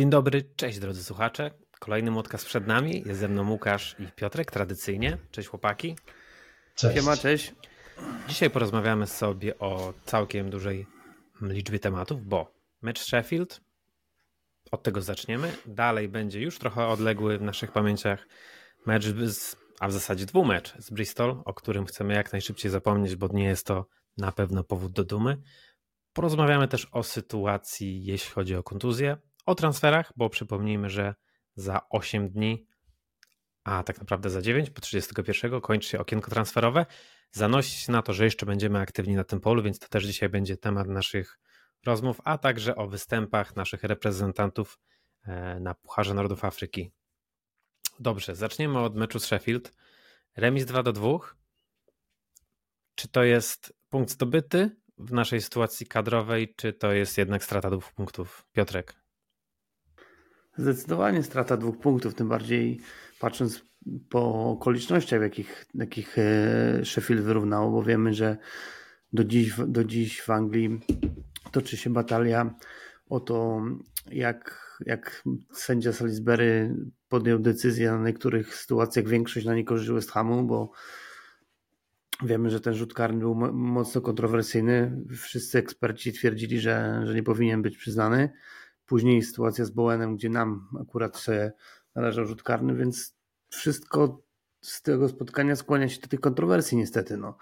Dzień dobry, cześć drodzy słuchacze. Kolejny podcast przed nami. Jest ze mną Łukasz i Piotrek, tradycyjnie. Cześć chłopaki. Cześć. Siema, cześć. Dzisiaj porozmawiamy sobie o całkiem dużej liczbie tematów, bo mecz Sheffield, od tego zaczniemy. Dalej będzie już trochę odległy w naszych pamięciach mecz, z, a w zasadzie dwumecz z Bristol, o którym chcemy jak najszybciej zapomnieć, bo nie jest to na pewno powód do dumy. Porozmawiamy też o sytuacji, jeśli chodzi o kontuzję, o transferach, bo przypomnijmy, że za 8 dni, a tak naprawdę za 9, po 31 kończy się okienko transferowe. Zanosi się na to, że jeszcze będziemy aktywni na tym polu, więc to też dzisiaj będzie temat naszych rozmów, a także o występach naszych reprezentantów e, na Pucharze Narodów Afryki. Dobrze, zaczniemy od meczu z Sheffield. Remis 2 do 2. Czy to jest punkt zdobyty w naszej sytuacji kadrowej, czy to jest jednak strata dwóch punktów? Piotrek. Zdecydowanie strata dwóch punktów, tym bardziej patrząc po okolicznościach, w jakich, jakich e, Sheffield wyrównało, bo wiemy, że do dziś, do dziś w Anglii toczy się batalia o to, jak, jak sędzia Salisbury podjął decyzję na niektórych sytuacjach, większość na niekorzyść West Hamu, bo wiemy, że ten rzut karny był mocno kontrowersyjny. Wszyscy eksperci twierdzili, że, że nie powinien być przyznany. Później sytuacja z Bowenem, gdzie nam akurat się należał rzut karny, więc wszystko z tego spotkania skłania się do tych kontrowersji niestety. No.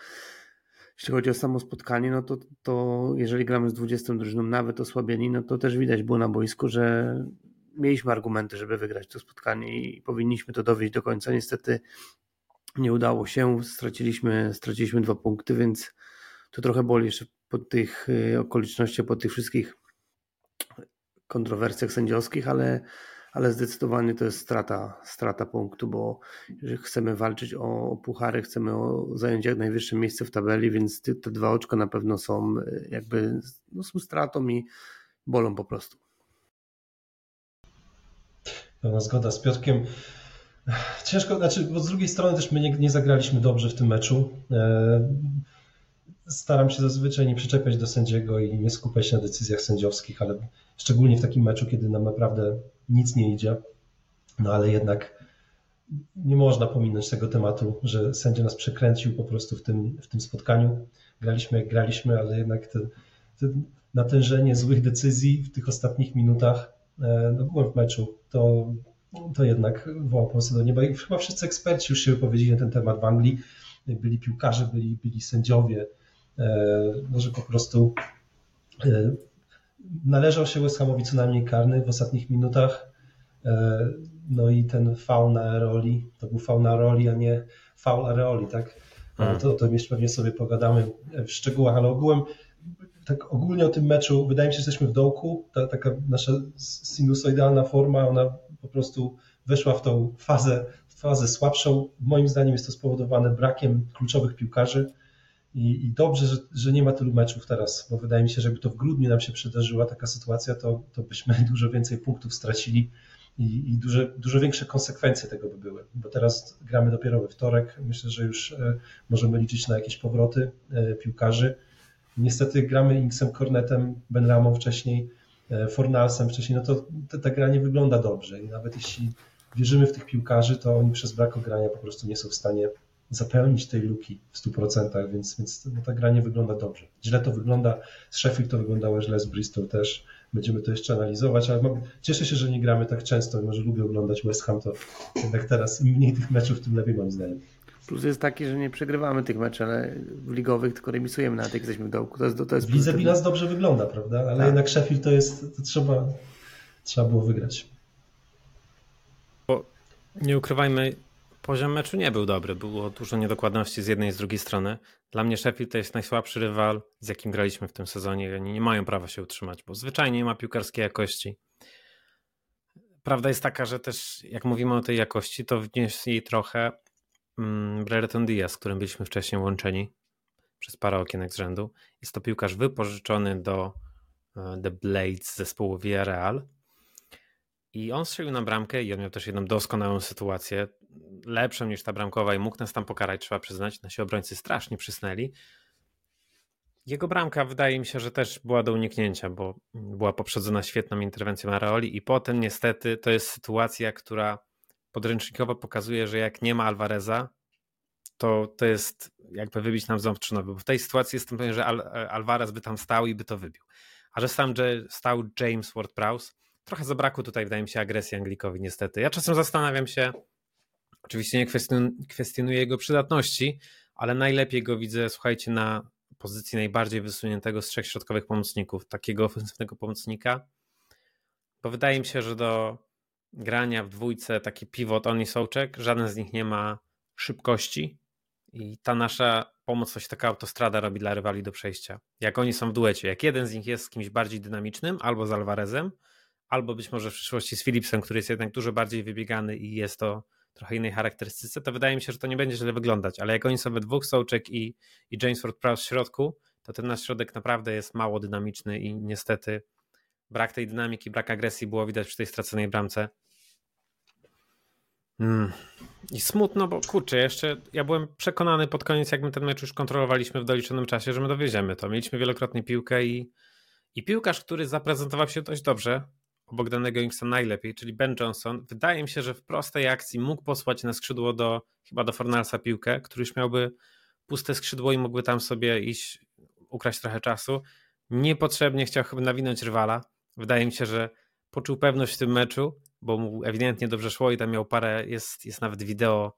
Jeśli chodzi o samo spotkanie, no to, to jeżeli gramy z 20 drużyną, nawet osłabieni, no to też widać było na boisku, że mieliśmy argumenty, żeby wygrać to spotkanie i powinniśmy to dowieść do końca. Niestety nie udało się, straciliśmy, straciliśmy dwa punkty, więc to trochę boli jeszcze po tych y, okolicznościach, po tych wszystkich kontrowersjach sędziowskich, ale, ale zdecydowanie to jest strata, strata punktu, bo chcemy walczyć o, o puchary, chcemy o, zająć jak najwyższe miejsce w tabeli, więc te, te dwa oczka na pewno są jakby no, są stratą i bolą po prostu. Pełna zgoda z Piotrkiem. Ciężko, znaczy, bo z drugiej strony też my nie, nie zagraliśmy dobrze w tym meczu. E, staram się zazwyczaj nie przyczepiać do sędziego i nie skupiać się na decyzjach sędziowskich, ale szczególnie w takim meczu, kiedy nam naprawdę nic nie idzie. No ale jednak nie można pominąć tego tematu, że sędzia nas przekręcił po prostu w tym, w tym spotkaniu. Graliśmy jak graliśmy, ale jednak te, te natężenie złych decyzji w tych ostatnich minutach, e, no byłem w meczu, to, to jednak woła pomstę do nieba. I chyba wszyscy eksperci już się wypowiedzieli na ten temat w Anglii. Byli piłkarze, byli, byli sędziowie, no, że po prostu e, należał się West Hamowi co najmniej karny w ostatnich minutach. E, no i ten faul na Areoli, to był faul na Areoli, a nie faul Areoli, tak? Hmm. To, to jeszcze pewnie sobie pogadamy w szczegółach, ale ogółem, tak ogólnie o tym meczu, wydaje mi się, że jesteśmy w dołku, ta, taka nasza sinusoidalna forma, ona po prostu weszła w tą fazę, fazę słabszą. Moim zdaniem jest to spowodowane brakiem kluczowych piłkarzy, i, I, dobrze, że, że, nie ma tylu meczów teraz, bo wydaje mi się, że jakby to w grudniu nam się przydarzyła taka sytuacja, to, to byśmy dużo więcej punktów stracili i, i duże, dużo większe konsekwencje tego by były. Bo teraz gramy dopiero we wtorek. Myślę, że już e, możemy liczyć na jakieś powroty e, piłkarzy. Niestety gramy Inksem Cornetem, Benramą wcześniej, e, Fornalsem wcześniej, no to ta, ta gra nie wygląda dobrze i nawet jeśli wierzymy w tych piłkarzy, to oni przez brak ogrania po prostu nie są w stanie zapełnić tej luki w 100%, więc, więc no, ta gra nie wygląda dobrze. Źle to wygląda, z Sheffield to wyglądało źle, z Bristol też. Będziemy to jeszcze analizować, ale cieszę się, że nie gramy tak często, mimo że lubię oglądać West Ham, to jednak teraz im mniej tych meczów, tym lepiej moim zdaniem. Plus jest taki, że nie przegrywamy tych meczów ligowych, tylko remisujemy nawet jak jesteśmy w dołku. To jest, to jest w Lidze bilans dobrze wygląda, prawda? Ale tak. jednak Sheffield to jest, to trzeba, trzeba było wygrać. Bo nie ukrywajmy, Poziom meczu nie był dobry, było dużo niedokładności z jednej i z drugiej strony. Dla mnie Sheffield to jest najsłabszy rywal, z jakim graliśmy w tym sezonie. Oni nie mają prawa się utrzymać, bo zwyczajnie nie ma piłkarskiej jakości. Prawda jest taka, że też jak mówimy o tej jakości, to wniesie jej trochę mm, Brereton Diaz, z którym byliśmy wcześniej łączeni przez parę okienek z rzędu. Jest to piłkarz wypożyczony do e, The Blades zespołu Villarreal i on strzelił na bramkę i on miał też jedną doskonałą sytuację, lepszą niż ta bramkowa i mógł nas tam pokarać, trzeba przyznać. Nasi obrońcy strasznie przysnęli. Jego bramka wydaje mi się, że też była do uniknięcia, bo była poprzedzona świetną interwencją Areoli i potem niestety to jest sytuacja, która podręcznikowo pokazuje, że jak nie ma Alvareza, to to jest jakby wybić nam ząb trzynowy, bo w tej sytuacji jestem pewien, że Al Alvarez by tam stał i by to wybił. A że sam stał James Ward-Prowse, trochę zabrakło tutaj wydaje mi się agresji Anglikowi niestety. Ja czasem zastanawiam się, oczywiście nie kwestionuję jego przydatności, ale najlepiej go widzę, słuchajcie, na pozycji najbardziej wysuniętego z trzech środkowych pomocników, takiego ofensywnego pomocnika, bo wydaje mi się, że do grania w dwójce taki pivot on i Sołczek, żaden z nich nie ma szybkości i ta nasza pomoc coś taka autostrada robi dla rywali do przejścia. Jak oni są w duecie, jak jeden z nich jest z kimś bardziej dynamicznym, albo z Alvarezem, albo być może w przyszłości z Philipsem, który jest jednak dużo bardziej wybiegany i jest to trochę innej charakterystyce, to wydaje mi się, że to nie będzie źle wyglądać, ale jak oni są we dwóch, Sołczek i, i James Ward-Prowse w środku, to ten nasz środek naprawdę jest mało dynamiczny i niestety brak tej dynamiki, brak agresji było widać przy tej straconej bramce. Hmm. I smutno, bo kurczę, jeszcze ja byłem przekonany pod koniec, jak my ten mecz już kontrolowaliśmy w doliczonym czasie, że my dowieziemy to. Mieliśmy wielokrotnie piłkę i, i piłkarz, który zaprezentował się dość dobrze, obok danego Inksa najlepiej, czyli Ben Johnson, wydaje mi się, że w prostej akcji mógł posłać na skrzydło do chyba do Fornalsa piłkę, który już miałby puste skrzydło i mógłby tam sobie iść, ukraść trochę czasu. Niepotrzebnie chciał chyba nawinąć rywala. Wydaje mi się, że poczuł pewność w tym meczu, bo mu ewidentnie dobrze szło i tam miał parę, jest, jest nawet wideo,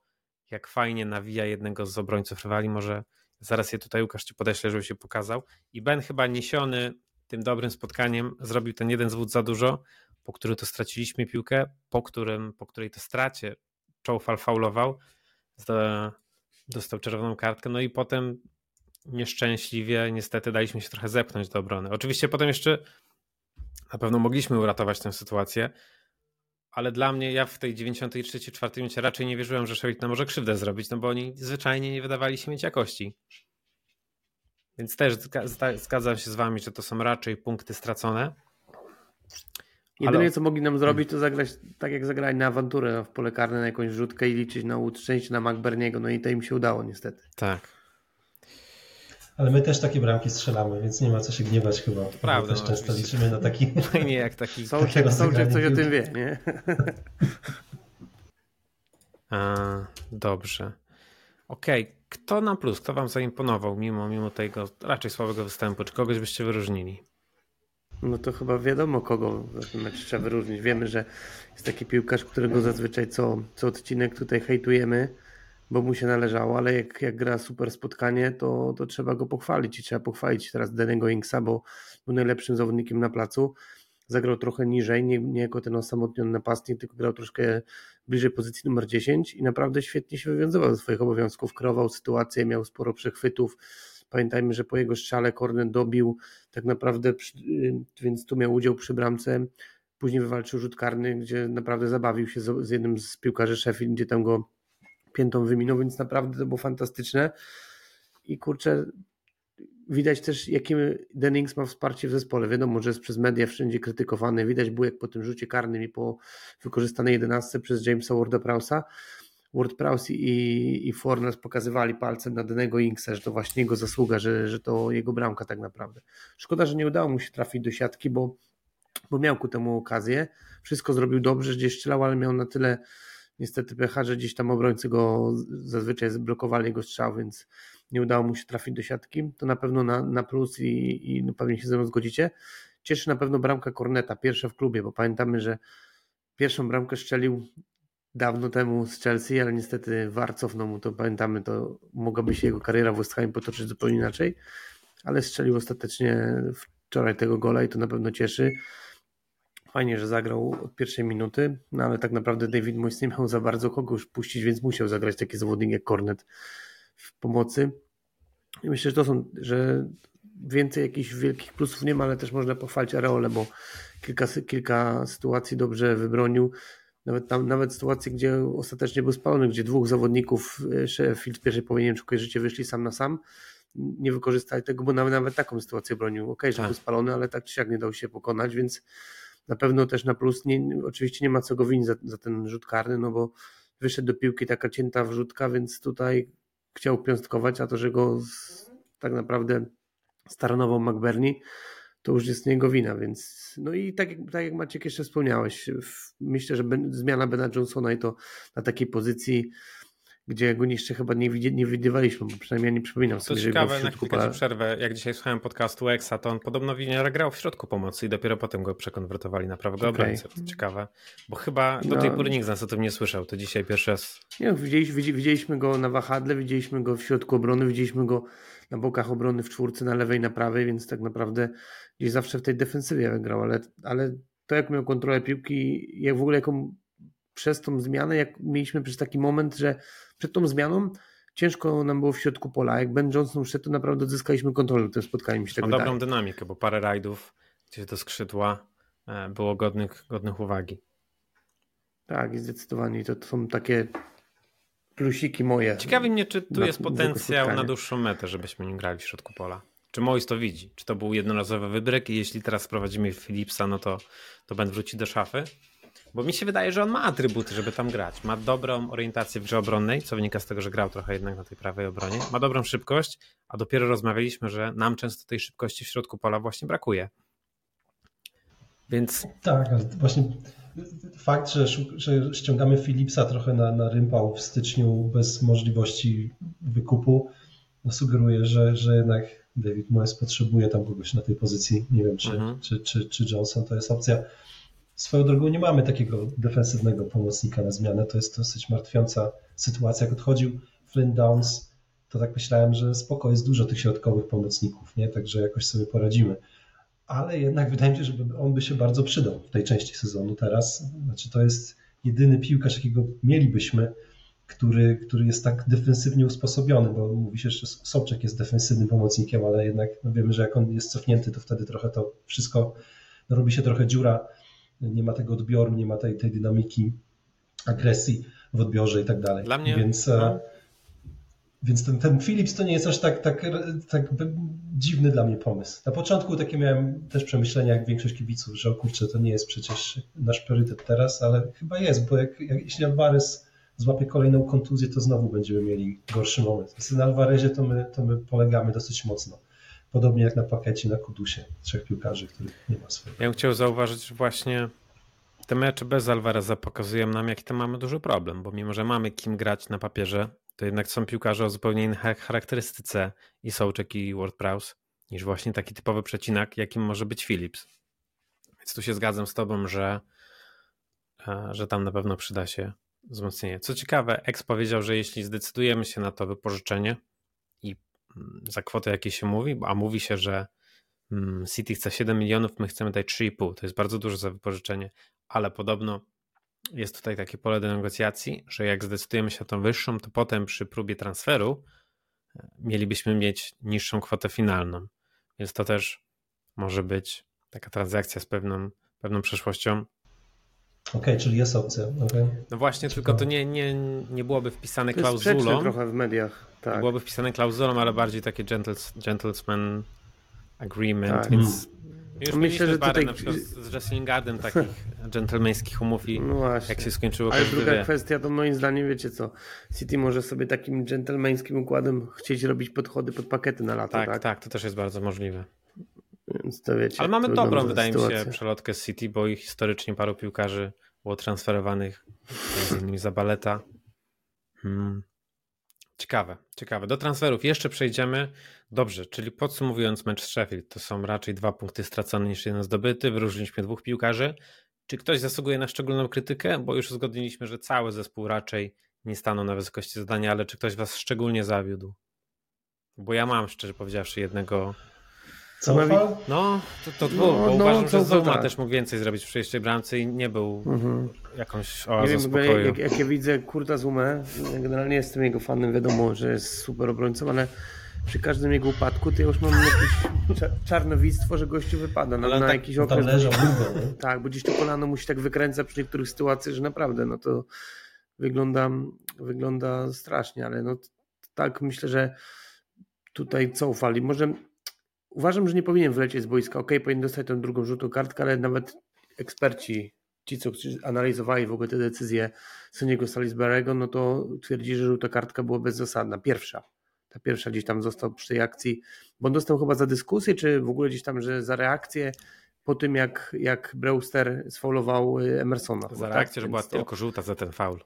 jak fajnie nawija jednego z obrońców rywali. Może zaraz je tutaj Łukasz ci podeślę, żeby się pokazał. I Ben chyba niesiony tym dobrym spotkaniem zrobił ten jeden zwód za dużo, po który to straciliśmy piłkę, po, którym, po której to stracie Czołfal faulował, dostał czerwoną kartkę, no i potem nieszczęśliwie niestety daliśmy się trochę zepchnąć do obrony. Oczywiście potem jeszcze na pewno mogliśmy uratować tę sytuację, ale dla mnie, ja w tej 93-4 minucie raczej nie wierzyłem, że Sheffield może krzywdę zrobić, no bo oni zwyczajnie nie wydawali się mieć jakości. Więc też zgadzam się z wami, że to są raczej punkty stracone. Jedyne, Ale... co mogli nam zrobić, to zagrać tak jak zagrali na awanturę w pole karne, na jakąś rzutkę i liczyć na szczęście na McBerniego. No i to im się udało niestety. Tak. Ale my też takie bramki strzelamy, więc nie ma co się gniewać chyba. Prawda. Też no, często liczymy na taki... Fajnie jak taki... Sołczek, Sołczek coś o tym wie, nie? A, dobrze. Okej, okay. Kto na plus, kto wam zaimponował mimo, mimo tego raczej słabego występu? Czy kogoś byście wyróżnili? No to chyba wiadomo, kogo w tym meczu trzeba wyróżnić. Wiemy, że jest taki piłkarz, którego zazwyczaj co, co odcinek tutaj hejtujemy, bo mu się należało, ale jak, jak gra super spotkanie, to, to trzeba go pochwalić i trzeba pochwalić teraz Denego Inksa, bo był najlepszym zawodnikiem na placu. Zagrał trochę niżej, nie, nie jako ten osamotniony napastnik, tylko grał troszkę bliżej pozycji numer 10 i naprawdę świetnie się wywiązywał ze swoich obowiązków, kreował sytuację, miał sporo przechwytów. Pamiętajmy, że po jego strzale Kornet dobił tak naprawdę, y, więc tu miał udział przy bramce. Później wywalczył rzut karny, gdzie naprawdę zabawił się z jednym z piłkarzy Sheffield, gdzie tam go piętą wyminął, więc naprawdę to było fantastyczne. I kurczę, widać też, jakim Dennings ma wsparcie w zespole. Wiadomo, że jest przez media wszędzie krytykowany. Widać było, jak po tym rzucie karnym i po wykorzystanej jedenastce przez Jamesa Warda-Prowse'a. Ward-Prowse i, i Fornes pokazywali palcem na Denego Inksa, że to właśnie jego zasługa, że, że to jego bramka tak naprawdę. Szkoda, że nie udało mu się trafić do siatki, bo, bo miał ku temu okazję. Wszystko zrobił dobrze, gdzieś strzelał, ale miał na tyle niestety pecha, że gdzieś tam obrońcy go zazwyczaj zblokowali jego strzał, więc nie udało mu się trafić do siatki. To na pewno na, na plus i, i no pewnie się ze mną zgodzicie. Cieszy na pewno bramka Korneta, pierwsza w klubie, bo pamiętamy, że pierwszą bramkę strzelił dawno temu z Chelsea, ale niestety VAR cofnął mu to, pamiętamy, to mogłaby się jego kariera w West Ham potoczyć zupełnie inaczej, ale strzelił ostatecznie wczoraj tego gola i to na pewno cieszy. Fajnie, że zagrał od pierwszej minuty, no ale tak naprawdę David Moyes nie miał za bardzo kogo już puścić, więc musiał zagrać taki zawodnik jak Cornet w pomocy. I myślę, że to są, że więcej jakichś wielkich plusów nie ma, ale też można pochwalić Areole, bo kilka, kilka sytuacji dobrze wybronił. Nawet tam, nawet sytuacje, gdzie ostatecznie był spalony, gdzie dwóch zawodników e, Sheffield w pierwszej nie wiem, życie wyszli sam na sam, nie wykorzystali tego, bo nawet, nawet taką sytuację bronił. Okej, okay, że tak. był spalony, ale tak czy siak nie dał się pokonać, więc na pewno też na plus, nie, oczywiście nie ma co go winić za, za ten rzut karny, no bo wyszedł do piłki taka cięta wrzutka, więc tutaj chciał piąstkować, a to, że go z, tak naprawdę staranową McBurney, to już jest jego wina, więc no i tak, tak jak Maciek jeszcze wspomniałeś, myślę, że zmiana Bena Johnsona i to na takiej pozycji gdzie go jeszcze chyba nie, widzi, nie widywaliśmy, bo przynajmniej nie przypominam to sobie, ciekawe, że w środku na przerwę, jak dzisiaj słuchałem podcastu Exa, to on podobno Winiara grał w środku pomocy i dopiero potem go przekonwertowali na prawego okay. obrońcę. To ciekawe, bo chyba do no. tej pory nikt z nas o tym nie słyszał, to dzisiaj pierwszy raz. Nie, widzieliśmy, widzieliśmy go na wahadle, widzieliśmy go w środku obrony, widzieliśmy go na bokach obrony w czwórce, na lewej, na prawej, więc tak naprawdę gdzieś zawsze w tej defensywie wygrał, ale, ale to jak miał kontrolę piłki, jak w ogóle jaką przez tą zmianę, jak mieliśmy przez taki moment, że przed tą zmianą ciężko nam było w środku pola. Jak Ben Johnson wszedł, to naprawdę odzyskaliśmy kontrolę tym spotkaniem. Ma tak dobrą dynamikę, bo parę rajdów gdzieś do skrzydła e, było godnych, godnych uwagi. Tak, zdecydowanie to, to są takie plusiki moje. Ciekawi mnie, czy tu na, jest potencjał na dłuższą metę, żebyśmy nie grali w środku pola. Czy Mois to widzi? Czy to był jednorazowy wybryk i jeśli teraz sprowadzimy Philipsa, no to, to Ben wróci do szafy? Bo mi się wydaje, że on ma atrybuty, żeby tam grać. Ma dobrą orientację w grze obronnej, co wynika z tego, że grał trochę jednak na tej prawej obronie. Ma dobrą szybkość, a dopiero rozmawialiśmy, że nam często tej szybkości w środku pola właśnie brakuje. Więc. Tak, właśnie fakt, że, że ściągamy Philipsa trochę na, na rympał w styczniu bez możliwości wykupu, no sugeruje, że, że jednak David Moyes potrzebuje tam kogoś na tej pozycji. Nie wiem, czy, mhm. czy, czy, czy Johnson to jest opcja. Swoją drogą nie mamy takiego defensywnego pomocnika na zmianę. To jest dosyć martwiąca sytuacja. Jak odchodził Flynn Downs, to tak myślałem, że spoko, jest dużo tych środkowych pomocników, nie? Także jakoś sobie poradzimy. Ale jednak wydaje mi się, że on by się bardzo przydał w tej części sezonu teraz. Znaczy to jest jedyny piłkarz, jakiego mielibyśmy, który, który jest tak defensywnie usposobiony, bo mówi się, że Sobczek jest defensywnym pomocnikiem, ale jednak no wiemy, że jak on jest cofnięty, to wtedy trochę to wszystko no robi się trochę dziura nie ma tego odbioru, nie ma tej, tej dynamiki agresji w odbiorze i tak dalej. Dla mnie. Więc, e, no. więc ten, ten Philips to nie jest aż tak, tak, tak dziwny dla mnie pomysł. Na początku takie miałem też przemyślenia, jak większość kibiców, że o kurczę, to nie jest przecież nasz priorytet teraz, ale chyba jest, bo jak, jak jeśli Alvarez złapie kolejną kontuzję, to znowu będziemy mieli gorszy moment. Więc na Alvarezie to my, to my polegamy dosyć mocno. Podobnie jak na pakiecie na Kudusie, trzech piłkarzy, których nie ma swojego. Ja bym chciał zauważyć, że właśnie te mecze bez Alvareza pokazują nam, jaki to mamy duży problem, bo mimo, że mamy kim grać na papierze, to jednak są piłkarze o zupełnie innej charakterystyce i Sołczek i WordPress niż właśnie taki typowy przecinak, jakim może być Philips. Więc tu się zgadzam z tobą, że, e, że tam na pewno przyda się wzmocnienie. Co ciekawe, Ex powiedział, że jeśli zdecydujemy się na to wypożyczenie, za kwotę, jakiej się mówi, a mówi się, że mm, City chce 7 milionów, my chcemy dać 3,5. To jest bardzo dużo za wypożyczenie, ale podobno jest tutaj takie pole do negocjacji, że jak zdecydujemy się na tą wyższą, to potem przy próbie transferu e, mielibyśmy mieć niższą kwotę finalną. Więc to też może być taka transakcja z pewną, pewną przeszłością Okej, okay, czyli jest opcja. Okay. No właśnie, Ciekawe. tylko to nie, nie, nie byłoby wpisane to klauzulą. trochę w mediach. Tak. Byłoby wpisane klauzulą, ale bardziej takie gentles, gentleman agreement, tak. więc mm. już Myślę, że parę tutaj... na przykład z wrestlingardem takich dżentelmeńskich umów i no jak się skończyło Ale druga wie. kwestia to moim zdaniem, wiecie co, City może sobie takim dżentelmeńskim układem chcieć robić podchody pod pakiety na lata, tak? Tak, tak, to też jest bardzo możliwe. Więc to wiecie, Ale mamy dobrą, wydaje mi się, przelotkę z City, bo ich historycznie paru piłkarzy było transferowanych, między innymi za baleta. Hmm. Ciekawe, ciekawe. Do transferów jeszcze przejdziemy. Dobrze, czyli podsumowując mecz z Sheffield, to są raczej dwa punkty stracone niż jeden zdobyty. Wyróżniliśmy dwóch piłkarzy. Czy ktoś zasługuje na szczególną krytykę? Bo już uzgodniliśmy, że cały zespół raczej nie stanął na wysokości zadania, ale czy ktoś was szczególnie zawiódł? Bo ja mam, szczerze powiedziawszy, jednego Zaufał? No, to, to dwóch, no, bo no, uważam, że Zuma tak. też mógł więcej zrobić w przejściu bramce i nie był mhm. jakąś oazą nie wiem, spokoju. Jak, jak ja widzę Kurta Zumę, generalnie jestem jego fanem, wiadomo, że jest super obrońcą, ale przy każdym jego upadku to ja już mam jakieś czarnowictwo, że gościu wypada no, na tak, jakiś okres. Leżał tak, bo gdzieś to kolano musi tak wykręcać przy niektórych sytuacjach, że naprawdę no to wygląda, wygląda strasznie, ale no tak myślę, że tutaj co ufali. Może Uważam, że nie powinien wlecieć z boiska. Ok, powinien dostać tę drugą żółtą kartkę, ale nawet eksperci, ci co analizowali w ogóle te decyzje sędziego Salisbury'ego, no to twierdzi, że żółta kartka była bezzasadna. Pierwsza. ta pierwsza gdzieś tam został przy tej akcji, bo on dostał chyba za dyskusję, czy w ogóle gdzieś tam, że za reakcję po tym, jak, jak Brewster sfaulował y, Emersona. Za tak? reakcję, że była to... tylko żółta za ten faul.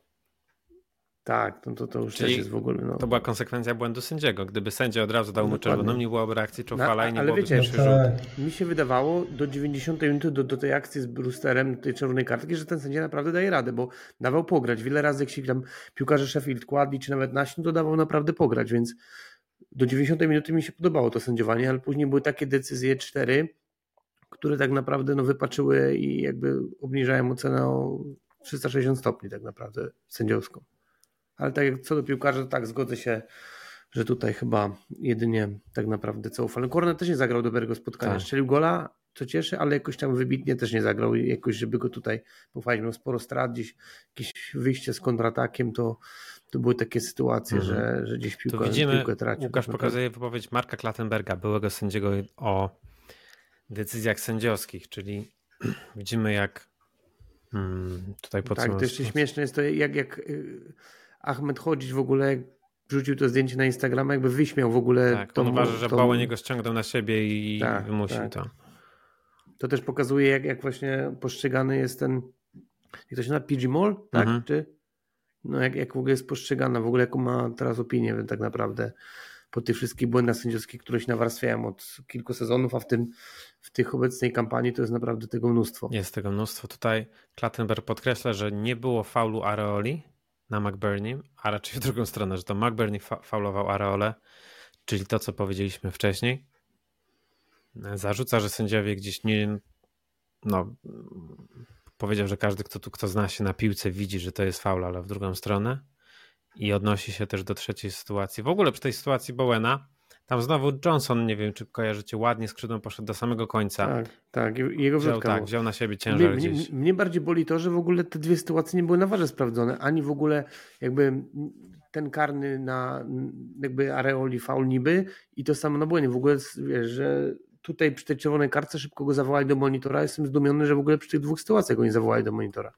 Tak, to, to, to już Czyli też jest w ogóle. No. To była konsekwencja błędu sędziego. Gdyby sędzia od razu dał mu czerwoną, nie byłoby reakcji Czofala no, i nie ale byłoby wiecie, no, tak. Mi się wydawało do 90 minuty do, do tej akcji z Brewsterem, tej czerwonej kartki, że ten sędzia naprawdę daje radę, bo dawał pograć. Wiele razy, jak się tam piłkarze Sheffield kładli, czy nawet nasi, to dawał naprawdę pograć, więc do 90 minuty mi się podobało to sędziowanie, ale później były takie decyzje 4, które tak naprawdę no, wypaczyły i jakby obniżają ocenę o 360 stopni tak naprawdę sędziowską. Ale tak jak co do piłkarza, tak zgodzę się, że tutaj chyba jedynie tak naprawdę co ufam. Kornet też nie zagrał dobrego spotkania. Tak. Strzelił gola, co cieszy, ale jakoś tam wybitnie też nie zagrał jakoś, żeby go tutaj pochwalić. Miał sporo strat, gdzieś jakieś wyjście z kontratakiem, to, to były takie sytuacje, mhm. że, że gdzieś piłkę, tu widzimy, piłkę tracił. Łukasz pokazuje wypowiedź Marka Klattenberga, byłego sędziego o decyzjach sędziowskich, czyli widzimy jak hmm, tutaj podsumować. Tak, to jeszcze śmieszne jest to, jak, jak y, Ahmed chodzić w ogóle wrzucił to zdjęcie na Instagrama, jakby wyśmiał w ogóle. Tak, tą, on uważa, że tą... Bałę go ściągnął na siebie i tak, wymusił tak. to. To też pokazuje, jak, jak właśnie postrzegany jest ten, jak to się nazywa, PG Mall, tak? Mhm. Czy, no jak, jak w ogóle jest postrzegana, w ogóle jaką ma teraz opinię tak naprawdę po tych wszystkich błędach sędziowskich, które się nawarstwiają od kilku sezonów, a w tym w tych obecnej kampanii to jest naprawdę tego mnóstwo. Jest tego mnóstwo. Tutaj Klattenberg podkreśla, że nie było faulu Areoli na McBurney, a raczej w drugą stronę, że to McBurney fa faulował Areole, czyli to, co powiedzieliśmy wcześniej. Zarzuca, że sędziowie gdzieś nie no powiedział, że każdy, kto tu kto zna się na piłce widzi, że to jest faul, ale w drugą stronę i odnosi się też do trzeciej sytuacji. W ogóle przy tej sytuacji Bowena, tam znowu Johnson, nie wiem czy kojarzycie, ładnie skrzydłem poszedł do samego końca. Tak, tak, jego wziął, tak, wziął na siebie ciężar mnie, gdzieś. Mnie, mnie bardziej boli to, że w ogóle te dwie sytuacje nie były na warze sprawdzone, ani w ogóle jakby ten karny na jakby areoli faul niby i to samo na błędzie. W ogóle wiesz, że tutaj przy tej czerwonej kartce szybko go zawołali do monitora. Jestem zdumiony, że w ogóle przy tych dwóch sytuacjach go nie zawołali do monitora.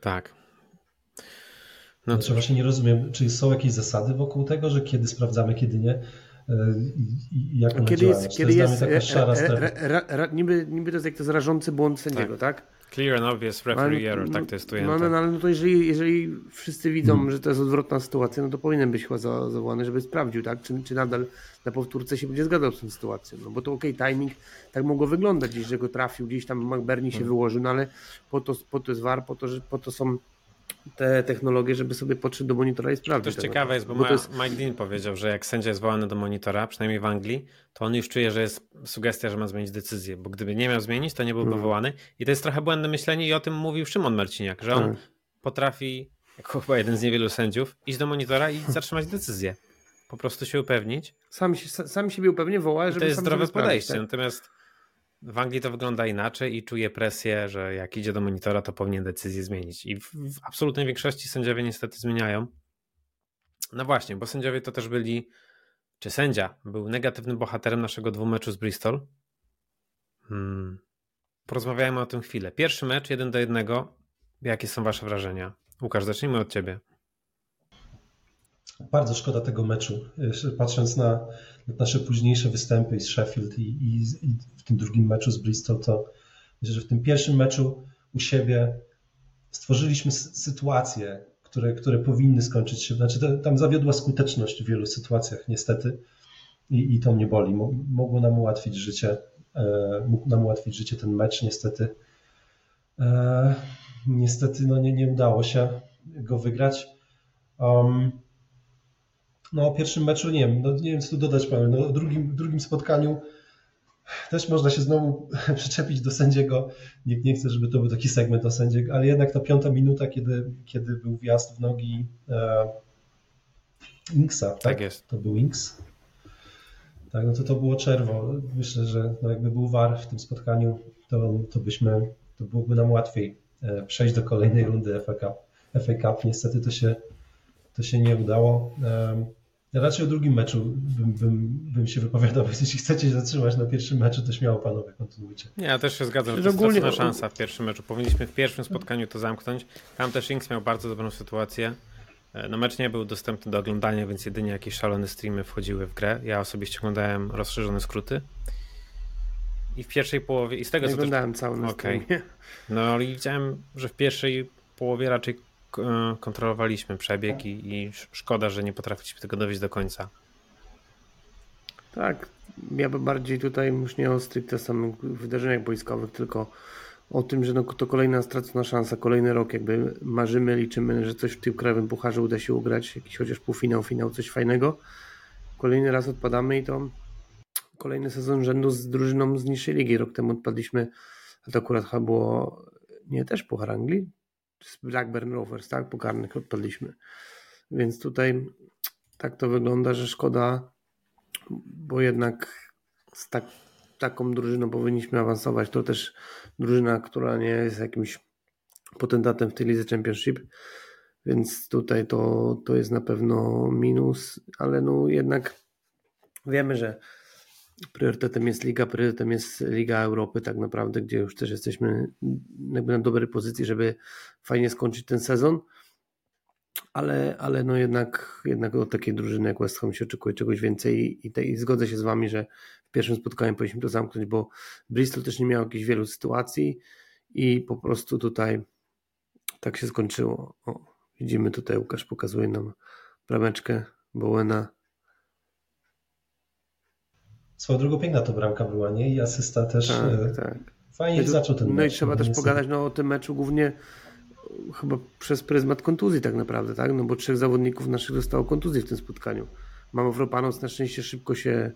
Tak, no znaczy właśnie nie rozumiem, czy są jakieś zasady wokół tego, że kiedy sprawdzamy, kiedy nie? E, I jak one kiedy jest, kiedy jest, jest szara niby, niby to jest jak to jest rażący błąd sędziego, tak? tak? Clear and obvious referee no, error, tak to jest ujęte. No, no, ale no to jeżeli, jeżeli wszyscy widzą, hmm. że to jest odwrotna sytuacja, no to powinien być chyba zawołany, żeby sprawdził, tak? Czy, czy nadal na powtórce się będzie zgadzał z tą sytuacją. No bo to okej, okay, timing tak mogło wyglądać gdzieś, że go trafił, gdzieś tam McBurney się hmm. wyłożył, no ale po to, po to jest VAR, po to, że, po to są te technologie, żeby sobie podszedł do monitora i sprawdzić. To ciekawe jest, bo, bo jest... Mike Dean powiedział, że jak sędzia jest wołany do monitora, przynajmniej w Anglii, to on już czuje, że jest sugestia, że ma zmienić decyzję, bo gdyby nie miał zmienić, to nie byłby hmm. wołany. I to jest trochę błędne myślenie i o tym mówił Szymon Marciniak, że on hmm. potrafi, jako chyba jeden z niewielu sędziów, iść do monitora i zatrzymać decyzję. Po prostu się upewnić. Sam, sam siebie upewnie woła, żeby To jest zdrowe podejście, tak? natomiast w Anglii to wygląda inaczej i czuje presję, że jak idzie do monitora, to powinien decyzję zmienić. I w, w absolutnej większości sędziowie niestety zmieniają. No właśnie, bo sędziowie to też byli, czy sędzia był negatywnym bohaterem naszego dwumeczu z Bristol. Hmm. Porozmawiajmy o tym chwilę. Pierwszy mecz, jeden do jednego. Jakie są wasze wrażenia? Łukasz, zacznijmy od ciebie. Bardzo szkoda tego meczu. Patrząc na, nasze późniejsze występy z Sheffield i, i, i, w tym drugim meczu z Bristol, to myślę, że w tym pierwszym meczu u siebie stworzyliśmy sytuacje, które, które powinny skończyć się. Znaczy, to, tam zawiodła skuteczność w wielu sytuacjach, niestety, i, i to mnie boli. Mogło nam ułatwić życie, e, mógł nam ułatwić życie ten mecz, niestety. E, niestety, no nie, nie udało się go wygrać. Um, no o pierwszym meczu nie wiem, no, nie wiem co tu dodać Paweł, no o drugim, drugim spotkaniu też można się znowu przyczepić do sędziego. Nie, nie chcę, żeby to był taki segment o sędziego, ale jednak ta piąta minuta, kiedy, kiedy był wjazd w nogi e, Inksa, tak? tak? jest. To był Inks. Tak, no to to było czerwo. Myślę, że no jakby był VAR w tym spotkaniu, to, to byśmy, to byłoby nam łatwiej e, przejść do kolejnej rundy FA Cup. FA Cup. Niestety to się, to się nie udało. E, raczej o drugim meczu bym, bym, bym się wypowiadał, więc jeśli chcecie się zatrzymać na pierwszym meczu, to śmiało panowie, kontynuujcie. Nie, ja też się zgadzam, że to jest ogólnie... szansa w pierwszym meczu. Powinniśmy w pierwszym spotkaniu to zamknąć. Tam też Inks miał bardzo dobrą sytuację. E, no mecz nie był dostępny do oglądania, więc jedynie jakieś szalone streamy wchodziły w grę. Ja osobiście oglądałem rozszerzone skróty. I w pierwszej połowie, i z tego nie co oglądałem też... cały okay. No i widziałem, że w pierwszej połowie raczej kontrolowaliśmy przebieg i, i szkoda, że nie potrafiliśmy tego dowieść do końca. Tak, ja bym bardziej tutaj już nie o stricte samych wydarzeniach wojskowych, tylko o tym, że no, to kolejna stracona szansa, kolejny rok, jakby marzymy, liczymy, że coś w tym krajowym pucharze uda się ugrać, jakiś chociaż półfinał, finał, coś fajnego. Kolejny raz odpadamy i to kolejny sezon rzędu z drużyną z niższej ligi. Rok temu odpadliśmy, a to akurat chyba było nie też Puchar Anglii, z Blackburn Rovers, tak? Pukarnych odpadliśmy. Więc tutaj tak to wygląda, że szkoda, bo jednak z tak taką drużyną powinniśmy awansować. To też drużyna, która nie jest jakimś potentatem w tej lidze Championship, więc tutaj to, to jest na pewno minus, ale no jednak wiemy, że priorytetem jest Liga, priorytetem jest Liga Europy tak naprawdę, gdzie już też jesteśmy jakby na dobrej pozycji, żeby fajnie skończyć ten sezon ale, ale no jednak, jednak od takiej drużyny jak West Ham się oczekuje czegoś więcej i, te, i zgodzę się z Wami, że w pierwszym spotkaniu powinniśmy to zamknąć, bo Bristol też nie miał jakichś wielu sytuacji i po prostu tutaj tak się skończyło. O, widzimy tutaj, Łukasz pokazuje nam brameczkę Bowena. Swoją drugą piękna to bramka była, nie? I asysta też. Tak, e, tak. Fajnie no, zaczął ten No mecz, i trzeba no, też pogadać no, o tym meczu głównie chyba przez pryzmat kontuzji tak naprawdę, tak? No bo trzech zawodników naszych dostało kontuzji w tym spotkaniu. Mavropanos na szczęście szybko się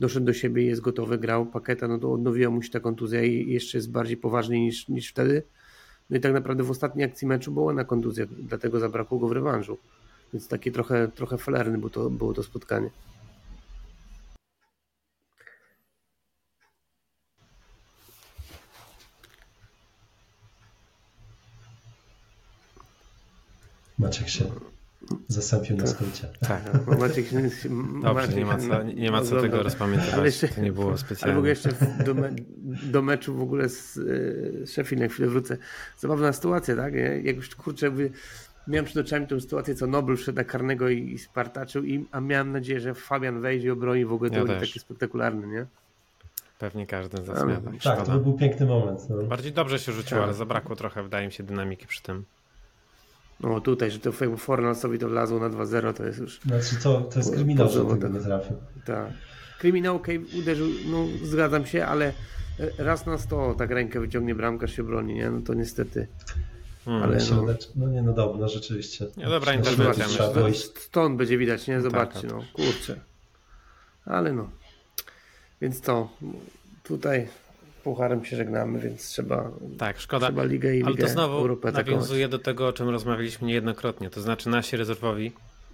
doszedł do siebie i jest gotowy, grał paketa, no to odnowiła mu się ta kontuzja i jeszcze jest bardziej poważny niż, niż wtedy. No i tak naprawdę w ostatniej akcji meczu była na kontuzję, dlatego zabrakło go w rewanżu. Więc takie trochę, trochę falerny było to, było to spotkanie. Maciek się zastąpił na skrócie. Tak, no, Maciek się... Dobrze, Maciek, nie ma co, nie ma co tego rozpamiętywać, jeszcze, to nie było specjalnie. Ale mogę jeszcze do, me, do meczu w ogóle z e, Sheffield, na chwilę wrócę. Zabawna sytuacja, tak? Jak już kurczę, miałem przed oczami tę sytuację, co Nobel wszedł na karnego i, i spartaczył, i, a miałem nadzieję, że Fabian wejdzie i obroni w ogóle. To ja będzie taki spektakularny, nie? Pewnie każdy zasmiał. Tak, to był piękny moment. No. Bardziej dobrze się rzuciło, tak. ale zabrakło trochę, wydaje mi się, dynamiki przy tym. No tutaj, że to Fornalsowi to wlazło na 2-0, to jest już... Znaczy to, to jest kryminał, że tego nie trafił. Tak. Kryminał, okej, okay, uderzył, no zgadzam się, ale raz na 100 tak rękę wyciągnie bramkarz się broni, nie? No to niestety... Hmm, ale no, no nie, no dobra, no rzeczywiście. Nie, dobra interwencja. Stąd będzie widać, nie? Zobaczcie, tak, no kurczę. Ale no. Więc to, tutaj pucharem się żegnamy, więc trzeba. Tak, szkoda. Trzeba Ligę i Ligę Ale to znowu Europę nawiązuje do tego, o czym rozmawialiśmy niejednokrotnie. To znaczy, nasi rezerwowi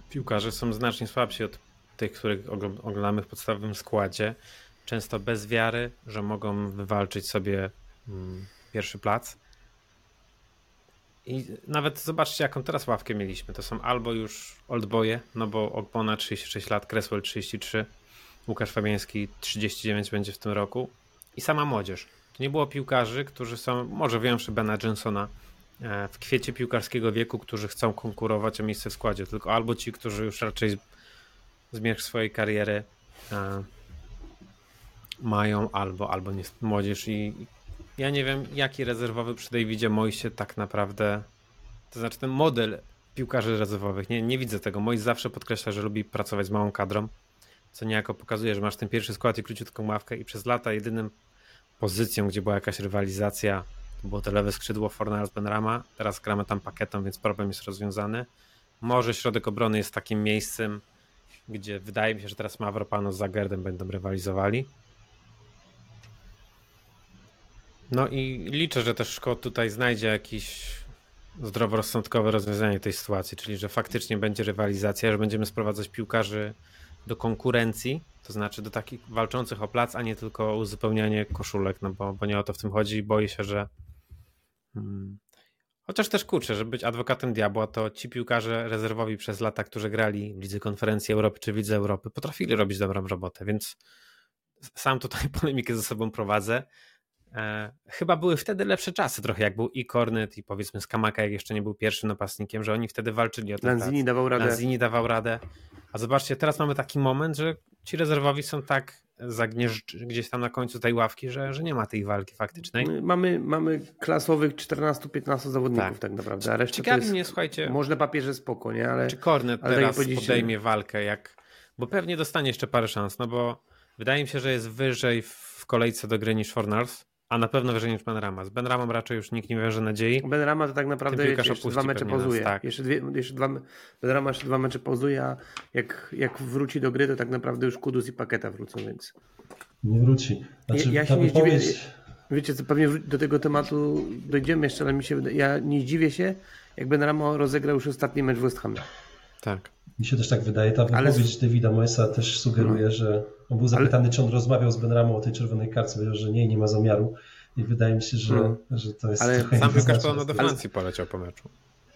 piłkarze są znacznie słabsi od tych, których oglądamy w podstawowym składzie. Często bez wiary, że mogą wywalczyć sobie mm, pierwszy plac. I nawet zobaczcie, jaką teraz ławkę mieliśmy. To są albo już oldboye, no bo Ogbona 36 lat, Cresswell 33, Łukasz Fabiański 39 będzie w tym roku i sama młodzież. To nie było piłkarzy, którzy są, może wyjąwszy Bena Johnsona, e, w kwiecie piłkarskiego wieku, którzy chcą konkurować o miejsce w składzie, tylko albo ci, którzy już raczej zmierzch swojej kariery e, mają, albo, albo nie młodzież i ja nie wiem, jaki rezerwowy przy Davidzie Moisie tak naprawdę, to znaczy ten model piłkarzy rezerwowych, nie, nie widzę tego. Mois zawsze podkreśla, że lubi pracować z małą kadrą, co niejako pokazuje, że masz ten pierwszy skład i króciutką ławkę i przez lata jedynym pozycją, gdzie była jakaś rywalizacja, było to lewe skrzydło Fornals Benrama, teraz gramy tam pakietem, więc problem jest rozwiązany. Może środek obrony jest takim miejscem, gdzie wydaje mi się, że teraz Mavropanos z Zagerdem będą rywalizowali. No i liczę, że też Szkot tutaj znajdzie jakieś zdroworozsądkowe rozwiązanie tej sytuacji, czyli że faktycznie będzie rywalizacja, że będziemy sprowadzać piłkarzy do konkurencji, to znaczy do takich walczących o plac, a nie tylko uzupełnianie koszulek, no bo, bo nie o to w tym chodzi i boję się, że hmm, chociaż też kurczę, żeby być adwokatem diabła, to ci piłkarze rezerwowi przez lata, którzy grali w Lidze Konferencji Europy czy w Lidze Europy, potrafili robić dobrą robotę, więc sam tutaj polemikę ze sobą prowadzę. E, chyba były wtedy lepsze czasy trochę, jak był i Kornet i powiedzmy Skamaka, jak jeszcze nie był pierwszym napastnikiem, że oni wtedy walczyli o ten Lanzini dawał radę. Lanzini dawał radę. A zobaczcie, teraz mamy taki moment, że ci rezerwowi są tak zagnieżdż gdzieś tam na końcu tej ławki, że, że nie ma tej walki faktycznej. Mamy, mamy klasowych 14-15 zawodników tak, tak naprawdę, a reszta Ciekawi to jest, mnie, słuchajcie... Może papierze spoko, nie? Ale, czy Kornet ale teraz podejmie walkę, jak... Bo pewnie dostanie jeszcze parę szans, no bo wydaje mi się, że jest wyżej w kolejce do gry niż Fornals. A na pewno wyżej niż Ben Rama. Z Ben Ramą raczej już nikt nie wiąże nadziei. Ben Rama to tak naprawdę jeszcze, jeszcze dwa mecze pauzuje. Nas, tak. jeszcze, dwie, jeszcze dwa, ben Rama jeszcze dwa mecze pauzuje, a jak, jak wróci do gry, to tak naprawdę już Kudus i Paketa wrócą, więc... Nie wróci. Znaczy, ja, ja się nie zdziwię, wiecie co, pewnie do tego tematu dojdziemy jeszcze, ale mi się ja nie zdziwię się, jak Ben Rama rozegrał już ostatni mecz w West Hamie. Tak. Mi się też tak wydaje. Ta wypowiedź ale... Davida Moyesa też sugeruje, no. że on był zapytany, ale... czy on rozmawiał z Benramą o tej czerwonej kartce. Powiedział, że nie, nie ma zamiaru. I wydaje mi się, że, hmm. że to jest Ale sam piłkarz pełno do Francji ale... poleciał po meczu.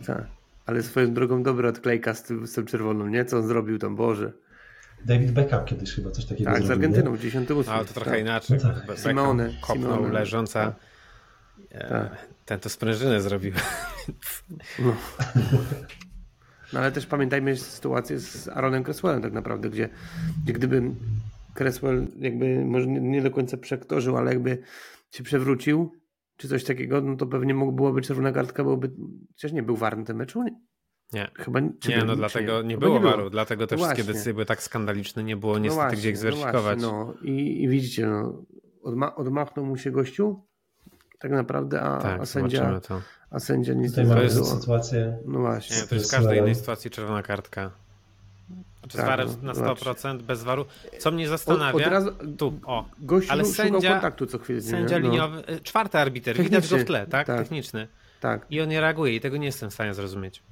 Tak. Ale swoją drogą dobra odklejka z tym, z tym czerwoną, nie? Co on zrobił tam, Boże. David Beckham kiedyś chyba coś takiego Tak, zrobił, z Argentyną w 98. No, ale to trochę tak. inaczej. No tak. Simone. Kopnął Simone. leżąca. Tak. E, tak. Ten to sprężynę zrobił. No. no. ale też pamiętajmy sytuację z Aaronem Cresswellem tak naprawdę, gdzie, gdzie gdyby Cresswell jakby może nie, nie do końca przektorzył, ale jakby się przewrócił, czy coś takiego, no to pewnie byłaby czerwona kartka, byłoby, przecież nie był warny ten meczu, nie? Nie. Chyba, nie, był, no dlatego nie, nie było waru, dlatego te no wszystkie decyzje były tak skandaliczne, nie było no niestety no właśnie, gdzie ich zweryfikować. No, no. I, i widzicie, no, odma odmachnął mu się gościu, tak naprawdę, a, tak, a sędzia, to. a sędzia nic nie zrobił. sytuację. No właśnie. Nie, to jest w każdej innej sytuacji czerwona kartka. Znaczy tak, z warem no, na 100%, bez waru. Co mnie zastanawia, od, od razu, tu, o, gościu ale sędzia, kontaktu co chwilę. Sędzia nie? liniowy, no. czwarty arbiter, Techniczny. widać go w tle, tak? tak? Techniczny. Tak. I on nie reaguje i tego nie jestem w stanie zrozumieć.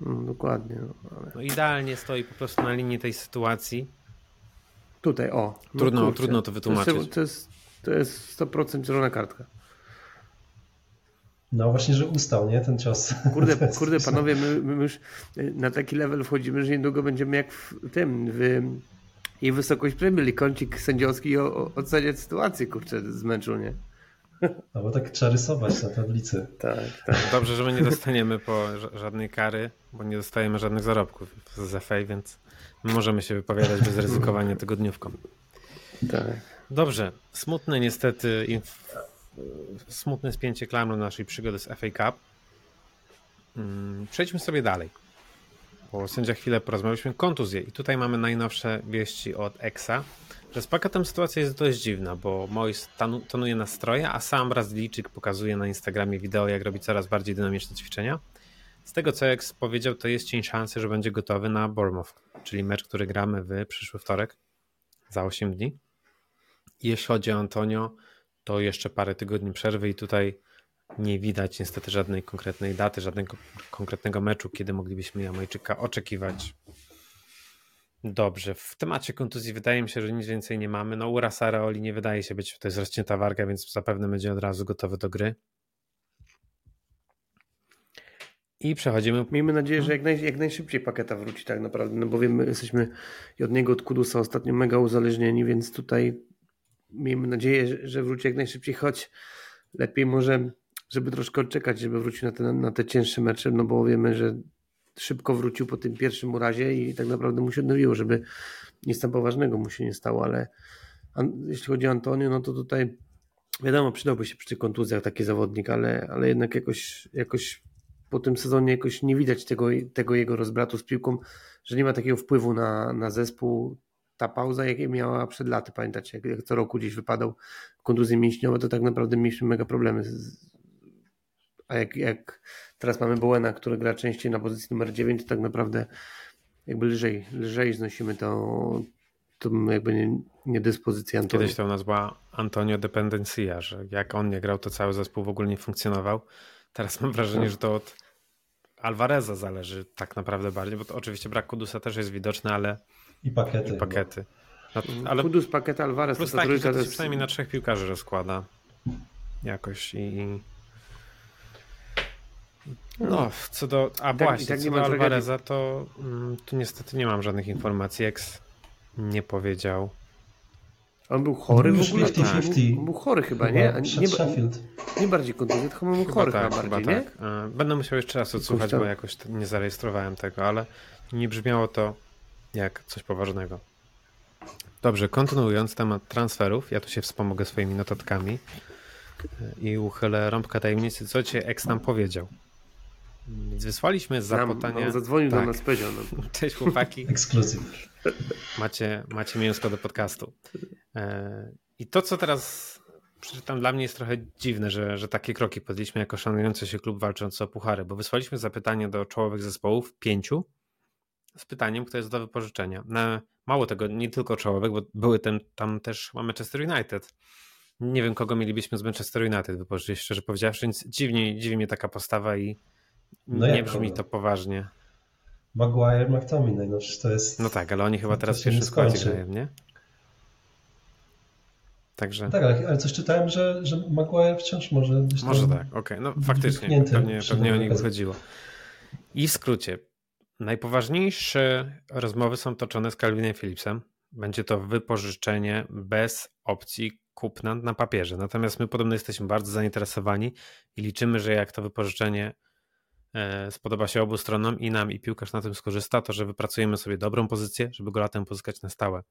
No, dokładnie. No, ale... no, idealnie stoi po prostu na linii tej sytuacji. Tutaj, o. No trudno, trudno to wytłumaczyć. To jest, to jest, to jest 100% zielona kartka. No właśnie, że ustał, nie? Ten cios. Kurde, kurde panowie, my, my już na taki level wchodzimy, że niedługo będziemy jak w tym, w i wysokość Premier kącik sędziowski o, oceniać sytuację, kurczę, z meczu, nie? No bo tak trzeba rysować na tablicy. Tak, tak. Dobrze, że my nie dostaniemy po żadnej kary, bo nie dostajemy żadnych zarobków z FA, więc możemy się wypowiadać bez ryzykowania tygodniówką. Tak. Dobrze, smutne niestety smutne spięcie klamru naszej przygody z FA Cup. Mm, przejdźmy sobie dalej. Po sędzia chwilę porozmawialiśmy kontuzję i tutaj mamy najnowsze wieści od EXA, że z paketem sytuacja jest dość dziwna, bo Mois tonuje nastroje, a sam Brazylczyk pokazuje na Instagramie wideo, jak robi coraz bardziej dynamiczne ćwiczenia. Z tego co Ex powiedział, to jest cień szansy, że będzie gotowy na Bournemouth, czyli mecz, który gramy w przyszły wtorek za 8 dni. Jeśli chodzi o Antonio, to jeszcze parę tygodni przerwy i tutaj nie widać niestety żadnej konkretnej daty, żadnego konkretnego meczu, kiedy moglibyśmy Jamajczyka oczekiwać. Dobrze, w temacie kontuzji wydaje mi się, że nic więcej nie mamy. No Ura Saraoli nie wydaje się być, to jest rozcięta warga, więc zapewne będzie od razu gotowy do gry. I przechodzimy. Miejmy nadzieję, że jak, naj, jak najszybciej pakieta wróci tak naprawdę, no bo wiemy, jesteśmy od niego, od Kudusa ostatnio mega uzależnieni, więc tutaj miejmy nadzieję, że wróci jak najszybciej, choć lepiej może, żeby troszkę odczekać, żeby wrócił na te, na te cięższe mecze, no bo wiemy, że szybko wrócił po tym pierwszym urazie i tak naprawdę mu się odnowiło, żeby nic tam poważnego mu się nie stało, ale jeśli chodzi o Antonio, no to tutaj wiadomo, przydałby się przy tych kontuzjach taki zawodnik, ale, ale jednak jakoś, jakoś po tym sezonie jakoś nie widać tego, tego jego rozbratu z piłką, że nie ma takiego wpływu na, na zespół, ta pauza, jakie miała przed laty, pamiętacie, jak, co roku gdzieś wypadał kontuzje mięśniowe, to tak naprawdę mieliśmy mega problemy. Z, a jak, jak teraz mamy Bołena, który gra częściej na pozycji numer 9, to tak naprawdę jakby lżej, lżej znosimy to, to jakby niedyspozycję nie Kiedyś to była Antonio Dependencia, że jak on nie grał, to cały zespół w ogóle nie funkcjonował. Teraz mam wrażenie, że to od Alvareza zależy tak naprawdę bardziej, bo to oczywiście brak Kudusa też jest widoczny, ale i pakiety. I pakiety. No, ale Kudus, pakiet Alvarez. Plus taki, że to jest... przynajmniej na trzech piłkarzy rozkłada jakoś i... No, co do... A tak, właśnie, tak co do Alvareza, to mm, tu niestety nie mam żadnych informacji. Ex nie powiedział On był chory w ogóle? 50-50. On był chory chyba, nie? A nie, Sheffield. nie bardziej kontuzję, tylko był chory chyba, tak, bardziej, nie? tak. E, Będę musiał jeszcze raz odsłuchać, bo jakoś nie zarejestrowałem tego, ale nie brzmiało to jak coś poważnego. Dobrze, kontynuując temat transferów, ja tu się wspomogę swoimi notatkami e, i uchylę rąbka tajemnicy, co cię ex nam powiedział. Więc wysłaliśmy Nam, zapytanie. on zadzwonił do Tak. nas, powiedział no. Cześć chłopaki. Ekskluzyw. macie, macie mięsko do podcastu. E, I to, co teraz przeczytam, dla mnie jest trochę dziwne, że, że takie kroki podjęliśmy jako szanujący się klub walczący o puchary, bo wysłaliśmy zapytanie do czołowych zespołów, pięciu, z pytaniem, kto jest do wypożyczenia. Na, mało tego, nie tylko czołowych, bo były tam, tam też Manchester United. Nie wiem, kogo mielibyśmy z Manchester United wypożyczyć, szczerze powiedziawszy, więc dziwnie, dziwi mnie taka postawa i No nie brzmi to poważnie. Maguire, McTominay, no to jest... No tak, ale oni chyba teraz się nie pierwszym składzie grają, nie? Także. No tak, ale, ale coś czytałem, że, że Maguire wciąż może tam... Może tak, okej. No faktycznie, pewnie, pewnie o nich chodziło. I w skrócie, najpoważniejsze rozmowy są toczone z Calvinem Phillipsem. Będzie to wypożyczenie bez opcji kupna na papierze. Natomiast my podobno jesteśmy bardzo zainteresowani i liczymy, że jak to wypożyczenie e, spodoba się obu stronom i nam i piłkarz na tym skorzysta, to że wypracujemy sobie dobrą pozycję, żeby go latem pozyskać na stałe.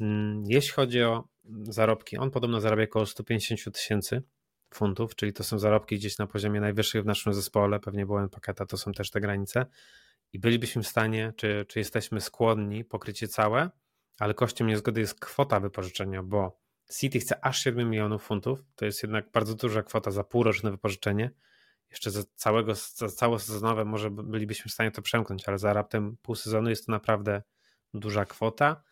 Mm, Jeśli chodzi o zarobki, on podobno zarabia około 150 tysięcy funtów, czyli to są zarobki gdzieś na poziomie najwyższych w naszym zespole, pewnie byłem paketa, to są też te granice. I bylibyśmy w stanie, czy, czy jesteśmy skłonni pokryć je całe, ale kosztem niezgody jest kwota wypożyczenia, bo City chce aż 7 milionów funtów. To jest jednak bardzo duża kwota za półroczne wypożyczenie. Jeszcze za całego, za całe sezonowe może by- bylibyśmy w stanie to przemknąć, ale za raptem pół sezonu jest to naprawdę duża kwota.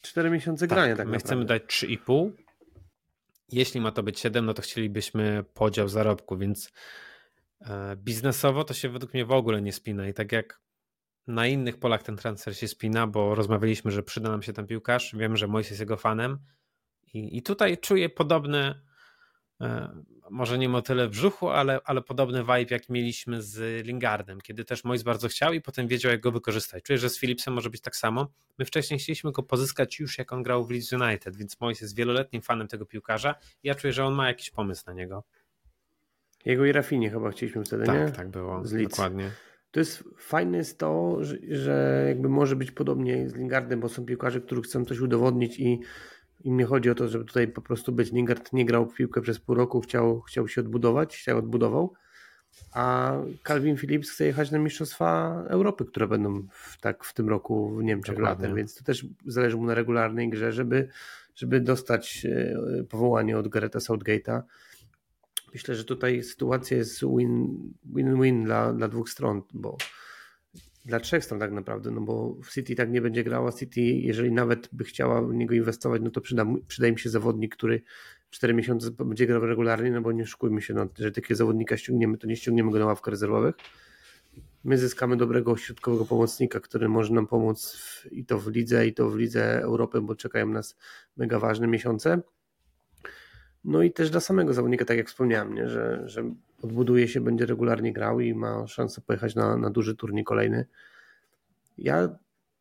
Cztery miesiące grania tak my naprawdę. chcemy dać 3,5. Jeśli ma to być 7, no to chcielibyśmy podział zarobku, więc biznesowo to się według mnie w ogóle nie spina. I tak jak na innych polach ten transfer się spina, bo rozmawialiśmy, że przyda nam się ten piłkarz. Wiem, że Mois jest jego fanem. I, i tutaj czuję podobne, e, może nie motyle w brzuchu, ale, ale podobny vibe, jak mieliśmy z Lingardem, kiedy też Mois bardzo chciał i potem wiedział, jak go wykorzystać. Czuję, że z Philipsem może być tak samo. My wcześniej chcieliśmy go pozyskać już, jak on grał w Leeds United, więc Mois jest wieloletnim fanem tego piłkarza. Ja czuję, że on ma jakiś pomysł na niego. Jego i Rafinie chyba chcieliśmy wtedy, nie? Tak, tak było. Z Leeds. Dokładnie. To jest fajne jest to, że, że jakby może być podobnie z Lingardem, bo są piłkarze, którzy chcą coś udowodnić i im nie chodzi o to, żeby tutaj po prostu być. Lingard nie grał w piłkę przez pół roku, chciał, chciał się odbudować, się odbudował, a Calvin Phillips chce jechać na Mistrzostwa Europy, które będą w, tak w tym roku w Niemczech Dokładnie. latem, więc to też zależy mu na regularnej grze, żeby, żeby dostać e, powołanie od Gareta Southgate'a. Myślę, że tutaj sytuacja jest win- win-win dla, dla dwóch stron, bo dla trzech stron tak naprawdę, no bo w City tak nie będzie grała. City, jeżeli nawet by chciała w niego inwestować, no to przyda, przyda im się zawodnik, który 4 miesiące będzie grał regularnie, no bo nie szukujmy się, no, że takiego zawodnika ściągniemy, to nie ściągniemy go na ławkę rezerwowych. My zyskamy dobrego środkowego pomocnika, który może nam pomóc w, i to w lidze, i to w lidze Europy, bo czekają nas mega ważne miesiące. No i też dla samego zawodnika, tak jak wspomniałem, nie? Że, że odbuduje się, będzie regularnie grał i ma szansę pojechać na, na duży turniej kolejny. Ja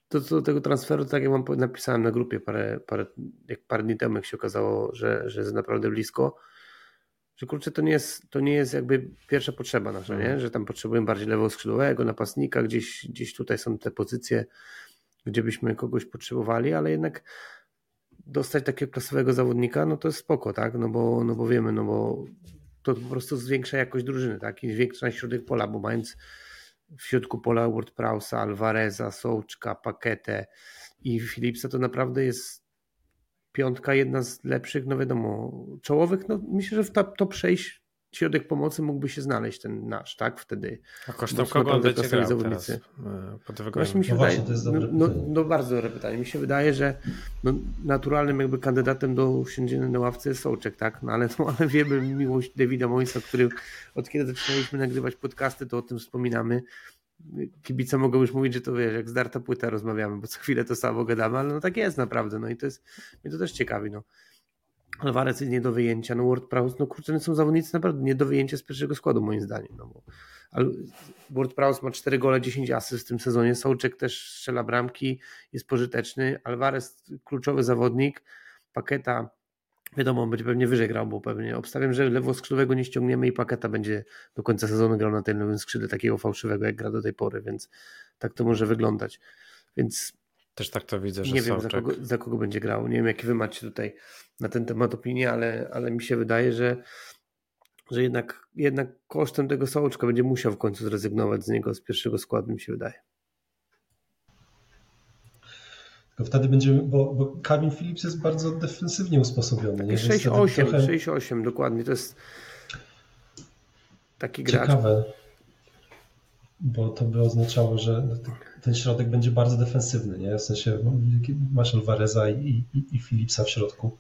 do, do tego transferu, tak jak wam napisałem na grupie parę, parę, jak parę dni temu, jak się okazało, że, że jest naprawdę blisko, że kurczę, to nie jest, to nie jest jakby pierwsza potrzeba nasza, nie? że tam potrzebujemy bardziej lewego skrzydłowego, napastnika, gdzieś, gdzieś tutaj są te pozycje, gdzie byśmy kogoś potrzebowali, ale jednak dostać takiego klasowego zawodnika, no to jest spoko, tak? No bo, no bo wiemy, no bo to po prostu zwiększa jakość drużyny, tak? I zwiększa środek pola, bo mając w środku pola WordPressa, Alvareza, Sołczka, Paketę i Philipsa, to naprawdę jest piątka, jedna z lepszych, no wiadomo, czołowych, no myślę, że w top, top 6 środek pomocy mógłby się znaleźć ten nasz, tak? Wtedy. A kosztem kogo on będzie grał klasowi teraz zawodnicy. e, pod Właśnie mi się No wydaje, właśnie, to jest no, dobre no, no bardzo dobre pytanie. Mi się wydaje, że no, naturalnym jakby kandydatem do usiądzienia na ławce jest Sołczek, tak? No ale, no, ale wiemy miłość Davida Moisa, który od kiedy zaczynaliśmy nagrywać podcasty, to o tym wspominamy. Kibice mogą już mówić, że to wiesz, jak zdarta płyta rozmawiamy, bo co chwilę to samo gadamy, ale no tak jest naprawdę, no i to jest, mnie to też ciekawi, no. Alvarez jest nie do wyjęcia, no WordPress, no kurczę, no są zawodnicy naprawdę nie do wyjęcia z pierwszego składu moim zdaniem, no bo ale WordPress ma 4 gole, 10 asyst w tym sezonie, Sołczek też strzela bramki, jest pożyteczny, Alvarez kluczowy zawodnik, Paketa wiadomo, będzie pewnie wyżej grał, bo pewnie obstawiam, że lewo skrzydłowego nie ściągniemy i Paketa będzie do końca sezonu grał na tym nowym skrzydle takiego fałszywego, jak gra do tej pory, więc tak to może wyglądać. Więc też tak to widzę, że Nie wiem, za kogo, za kogo, będzie grał. Nie wiem, jakie wy macie tutaj na ten temat opinię, ale, ale mi się wydaje, że, że jednak, jednak kosztem tego Sołczka będzie musiał w końcu zrezygnować z niego z pierwszego składu, mi się wydaje. Tylko wtedy będziemy, bo, bo Calvin Phillips jest bardzo defensywnie usposobiony. 6-8, trochę... 6-8, dokładnie. To jest taki gracz. Ciekawe, bo to by oznaczało, że ten środek będzie bardzo defensywny, nie? W sensie masz Alvareza i, i, i Philipsa w środku.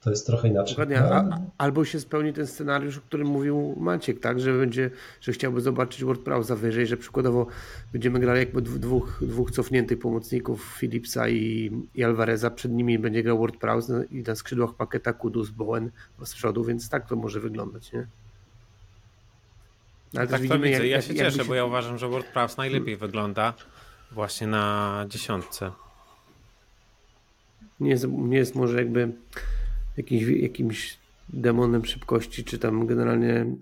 To jest trochę inaczej. Dokładnie. A, albo się spełni ten scenariusz, o którym mówił Maciek, tak, że będzie, że chciałby zobaczyć Word Prowse wyżej, że przykładowo będziemy grali jakby dwóch, dwóch cofniętych pomocników Philipsa i, i Alvareza, przed nimi będzie grał Word Prowse i na skrzydłach pakieta Kudus, Bowen z przodu, więc tak to może wyglądać, nie? Ale tak to widzę. Jak, ja się cieszę, się... bo ja uważam, że World Prowse najlepiej wygląda właśnie na dziesiątce. Nie jest, nie jest może jakby jakimś, jakimś demonem szybkości, czy tam generalnie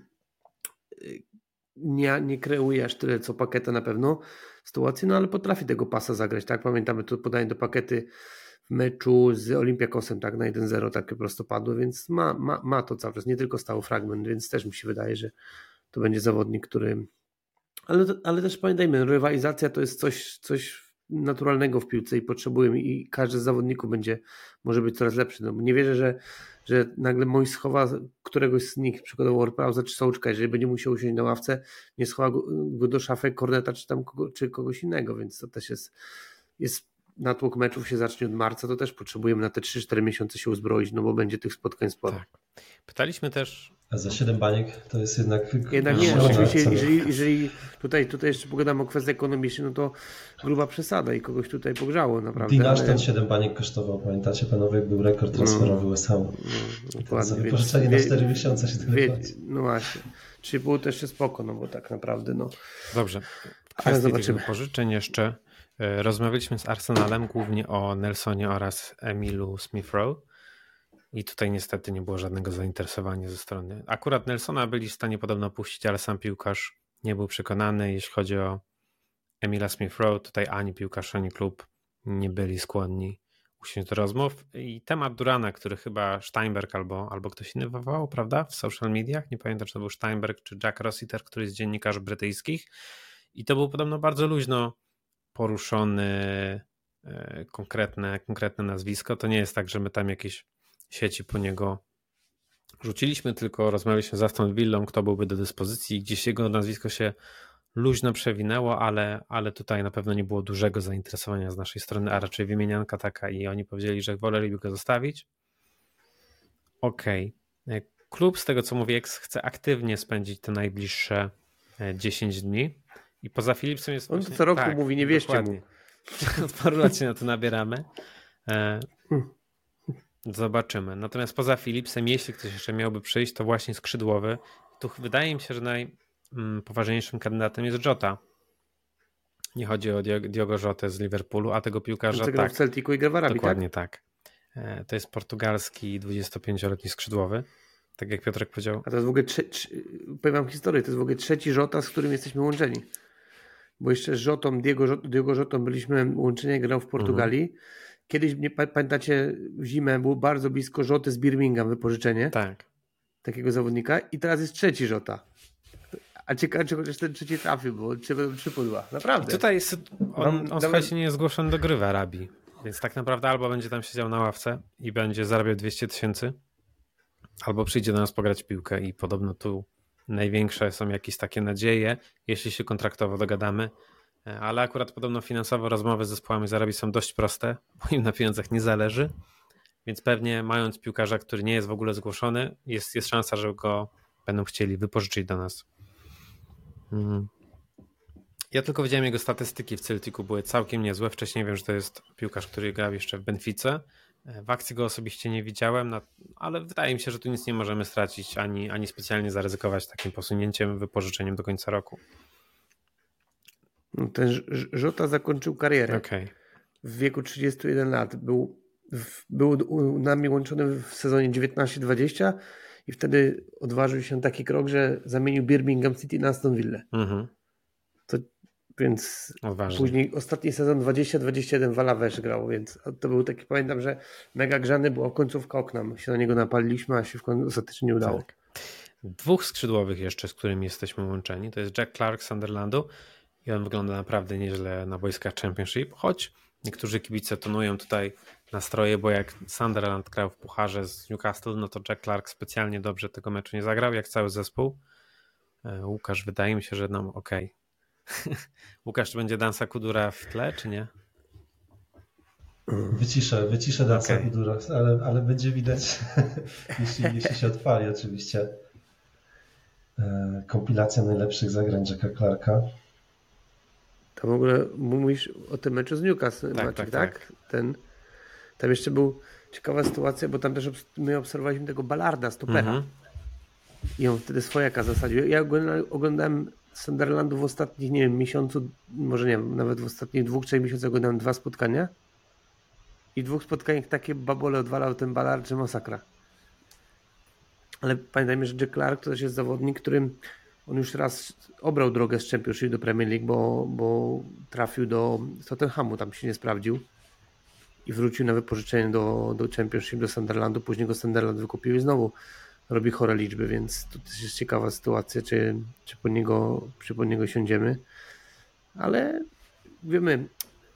y, nie, nie kreuje aż tyle co paketa na pewno sytuacji, no ale potrafi tego pasa zagrać, tak? Pamiętamy to podanie do pakety w meczu z Olympiakosem, tak? Na 1-0 takie prosto padło, więc ma, ma, ma to cały czas, nie tylko stały fragment, więc też mi się wydaje, że to będzie zawodnik, który. Ale, ale też pamiętajmy, rywalizacja to jest coś, coś naturalnego w piłce i potrzebujemy i każdy z zawodników będzie, może być coraz lepszy. No, nie wierzę, że, że nagle mój schowa któregoś z nich, przykładowo Warpauza czy Sołczka, jeżeli będzie musiał usiąść na ławce, nie schowa go, go do szafy Korneta czy tam kogo, czy kogoś innego, więc to też jest, jest natłok meczów się zacznie od marca, to też potrzebujemy na te 3-4 miesiące się uzbroić, no bo będzie tych spotkań sporo. Tak. Pytaliśmy też a za 7 baniek to jest jednak. Jednak nie, oczywiście, jeżeli, jeżeli tutaj, tutaj jeszcze pogadamy o kwestii ekonomicznej, no to gruba przesada i kogoś tutaj pogrzało naprawdę. Ashton ale... 7 baniek kosztował, pamiętacie panowie, jak był rekord transferowy no, Ham. No, za wypożyczenie na 4 miesiące się tyle wie, No właśnie. 3,5 też jest spoko, no bo tak naprawdę no. Dobrze. W kwestii tych wypożyczeń jeszcze rozmawialiśmy z Arsenalem głównie o Nelsonie oraz Emilu Smith-Rowe i tutaj niestety nie było żadnego zainteresowania ze strony. Akurat Nelsona byli w stanie podobno puścić, ale sam piłkarz nie był przekonany. Jeśli chodzi o Emila Smith-Rowe, tutaj ani piłkarz, ani klub nie byli skłonni usiąść do rozmów. I temat Durana, który chyba Steinberg albo, albo ktoś inny wywołał, prawda, w social mediach, nie pamiętam, czy to był Steinberg czy Jack Rossiter, który jest dziennikarzy brytyjskich. I to był podobno bardzo luźno poruszony e, konkretne, konkretne nazwisko. To nie jest tak, że my tam jakieś sieci po niego rzuciliśmy, tylko rozmawialiśmy z Aston Villą, kto byłby do dyspozycji. Gdzieś jego nazwisko się luźno przewinęło, ale, ale tutaj na pewno nie było dużego zainteresowania z naszej strony, a raczej wymienianka taka i oni powiedzieli, że woleliby go zostawić. Okej. Okay. Klub, z tego co mówi X, chce aktywnie spędzić te najbliższe 10 e, dni i poza Philipsem jest... On właśnie... co roku tak, mówi, nie wierzcie dokładnie. mu. Od paru lat się na to nabieramy. E, hmm. Zobaczymy. Natomiast poza Philipsem, jeśli ktoś jeszcze miałby przyjść, to właśnie skrzydłowy. Tu wydaje mi się, że najpoważniejszym kandydatem jest Jota. Nie chodzi o Diogo Jotę z Liverpoolu, a tego piłkarza Tego tak. w Celticu i gra w Arabii, Dokładnie tak? tak. To jest portugalski 25-letni skrzydłowy. Tak jak Piotrek powiedział. A to jest w ogóle, trze- powiem wam historię, to jest w ogóle trzeci Jota, z którym jesteśmy łączeni. Bo jeszcze z Jotą, Diego, Diego Jotą byliśmy łączeni, grał w Portugalii. Mhm Kiedyś, nie, pamiętacie, w zimę było bardzo blisko Rzoty z Birmingham wypożyczenie. Tak. Takiego zawodnika. I teraz jest trzeci Żota. A ciekawe, czy chociaż ten trzeci trafił, bo trzy, trzy pudła. Naprawdę. I tutaj jest, on, on słuchajcie, nie jest zgłoszony do gry w Arabii. Więc tak naprawdę albo będzie tam siedział na ławce i będzie zarabiał 200 tysięcy, albo przyjdzie do nas pograć piłkę i podobno tu największe są jakieś takie nadzieje, jeśli się kontraktowo dogadamy, E, ale akurat podobno finansowo rozmowy z zespołami z Arabii są dość proste, bo im na pieniądzach nie zależy, więc pewnie mając piłkarza, który nie jest w ogóle zgłoszony, jest, jest szansa, że go będą chcieli wypożyczyć do nas. Mhm. Ja tylko widziałem jego statystyki w Celticu, były całkiem niezłe. Wcześniej wiem, że to jest piłkarz, który grał jeszcze w Benfice. E, w akcji go osobiście nie widziałem, ale wydaje mi się, że tu nic nie możemy stracić, ani, ani specjalnie zaryzykować takim posunięciem, wypożyczeniem do końca roku. No, ten Żota zakończył karierę. Okay. W wieku 31 lat był był nami łączony w sezonie 19-20 i wtedy odważył się taki krok, że zamienił Birmingham City na Aston Villa. Mhm. Więc Odważnie. później ostatni sezon 20-21 Walavesz grał, więc to był taki, pamiętam, że mega grzany była końcówka okna. My się na niego napaliliśmy, a się w końcu ostatecznie nie udało. Tak. Dwóch skrzydłowych jeszcze, z którymi jesteśmy łączeni, to jest Jack Clark z Sunderlandu i on wygląda naprawdę nieźle na wojskach Championship, choć niektórzy kibice tonują tutaj nastroje, bo jak Sunderland grał w pucharze z Newcastle, no to Jack Clark specjalnie dobrze tego meczu nie zagrał, jak cały zespół. E, Łukasz, wydaje mi się, że nam ok. Łukasz, czy będzie Dansa Kudura w tle, czy nie? Wyciszę, wyciszę Dansa okay. Kudura, ale, ale będzie widać, jeśli, jeśli się odpali oczywiście. E, kompilacja najlepszych zagrań Jacka Clarka. To w ogóle mówisz o tym meczu z Newcastle, tak, Maciek, tak, tak? tak? Ten, tam jeszcze był ciekawa sytuacja, bo tam też my obserwowaliśmy tego Ballarda, stopera. Mhm. I on wtedy swojaka zasadził. Ja oglądałem Sunderlandu w ostatnich, nie wiem, miesiącu, może nie wiem, nawet w ostatnich dwóch, trzech miesiącach oglądałem dwa spotkania. I dwóch spotkaniach takie babole odwalał ten Ballard, że masakra. Ale pamiętajmy, że Jack Clark to też jest zawodnik, którym on już raz obrał drogę z Championship do Premier League, bo, bo trafił do Tottenhamu, tam się nie sprawdził i wrócił na wypożyczenie do, do Championship, do Sunderlandu. Później go Sunderland wykupił i znowu robi chore liczby, więc to też jest ciekawa sytuacja, czy, czy, po, niego, czy po niego siądziemy. Ale wiemy,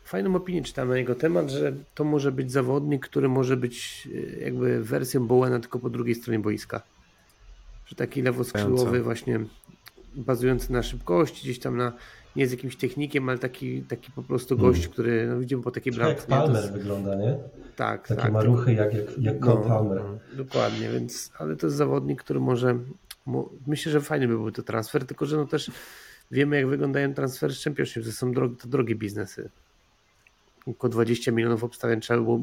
fajną opinię czytamy na jego temat, że to może być zawodnik, który może być e, jakby wersją Bowena, tylko po drugiej stronie boiska. Że taki lewoskrzydłowy właśnie bazujący na szybkości, gdzieś tam na nie z jakimś technikiem, ale taki, taki po prostu gość, hmm. który no widzimy po takiej bramce. Jak Palmer jest... wygląda, nie? Tak, Takie tak. maruchy jak, jak, jak no, Palmer. No, dokładnie, więc, ale to jest zawodnik, który może, mo, myślę, że fajny by był to transfer, tylko że no też wiemy jak wyglądają transfery z Championship, że są drogie, to drogie biznesy. Około 20 milionów obstawień trzeba było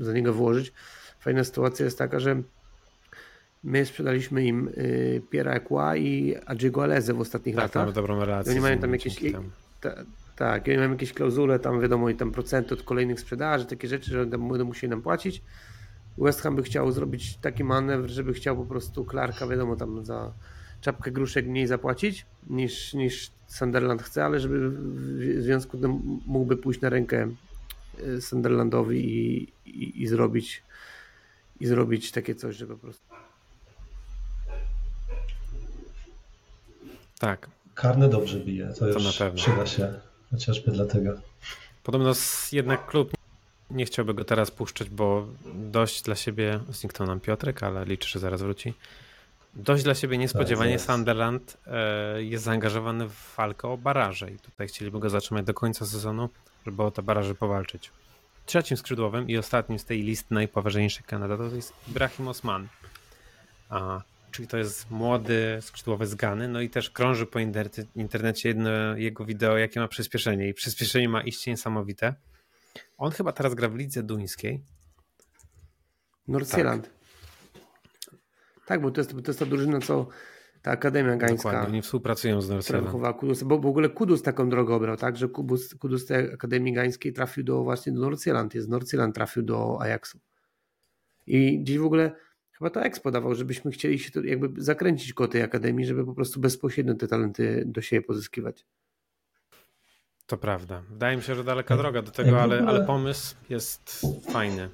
za niego włożyć. Fajna sytuacja jest taka, że My sprzedaliśmy im y, Piera Ekła i Adjiego Alezę w ostatnich tak, latach. Mamy dobrą relację. Oni mają tam jakieś. Ta, tak, oni mają jakieś klauzule, tam wiadomo, i tam procenty od kolejnych sprzedaży, takie rzeczy, że będą musieli nam płacić. West Ham by chciał zrobić taki manewr, żeby chciał po prostu Clarka, wiadomo, tam za czapkę gruszek mniej zapłacić niż, niż Sunderland chce, ale żeby w związku z tym mógłby pójść na rękę y, Sunderlandowi i, i, i zrobić i zrobić takie coś, żeby po prostu Tak. Karne dobrze bije, to, to już na pewno. przyda się chociażby dlatego. Podobno jednak klub nie chciałby go teraz puszczać, bo dość dla siebie, zniknął nam Piotrek, ale liczę, że zaraz wróci. Dość dla siebie niespodziewanie tak, Sunderland e, jest zaangażowany w walkę o baraże i tutaj chcieliby go zatrzymać do końca sezonu, żeby o te baraże powalczyć. Trzecim skrzydłowym i ostatnim z tej listy najpoważniejszych kandydatów jest Ibrahim Osman. A czyli to jest młody, skrzydłowy z Gany, no i też krąży po internecie jedno jego wideo, jakie ma przyspieszenie i przyspieszenie ma iście niesamowite. On chyba teraz gra w lidze duńskiej. Nordsjælland. Tak. tak, bo to jest, to jest ta drużyna, co ta Akademia Gańska. Dokładnie, oni współpracują z Nordsjælland. Bo w ogóle Kudus taką drogę obrał, tak, że Kudus, Kudus tej Akademii Gańskiej trafił do właśnie do Nordsjælland, jest Nordsjælland trafił do Ajaxu. I dziś w ogóle Chyba to Expo dawał, żebyśmy chcieli się tu jakby zakręcić koło tej akademii, żeby po prostu bezpośrednio te talenty do siebie pozyskiwać. To prawda. Wydaje mi się, że daleka droga do tego, ale, ale pomysł jest fajny.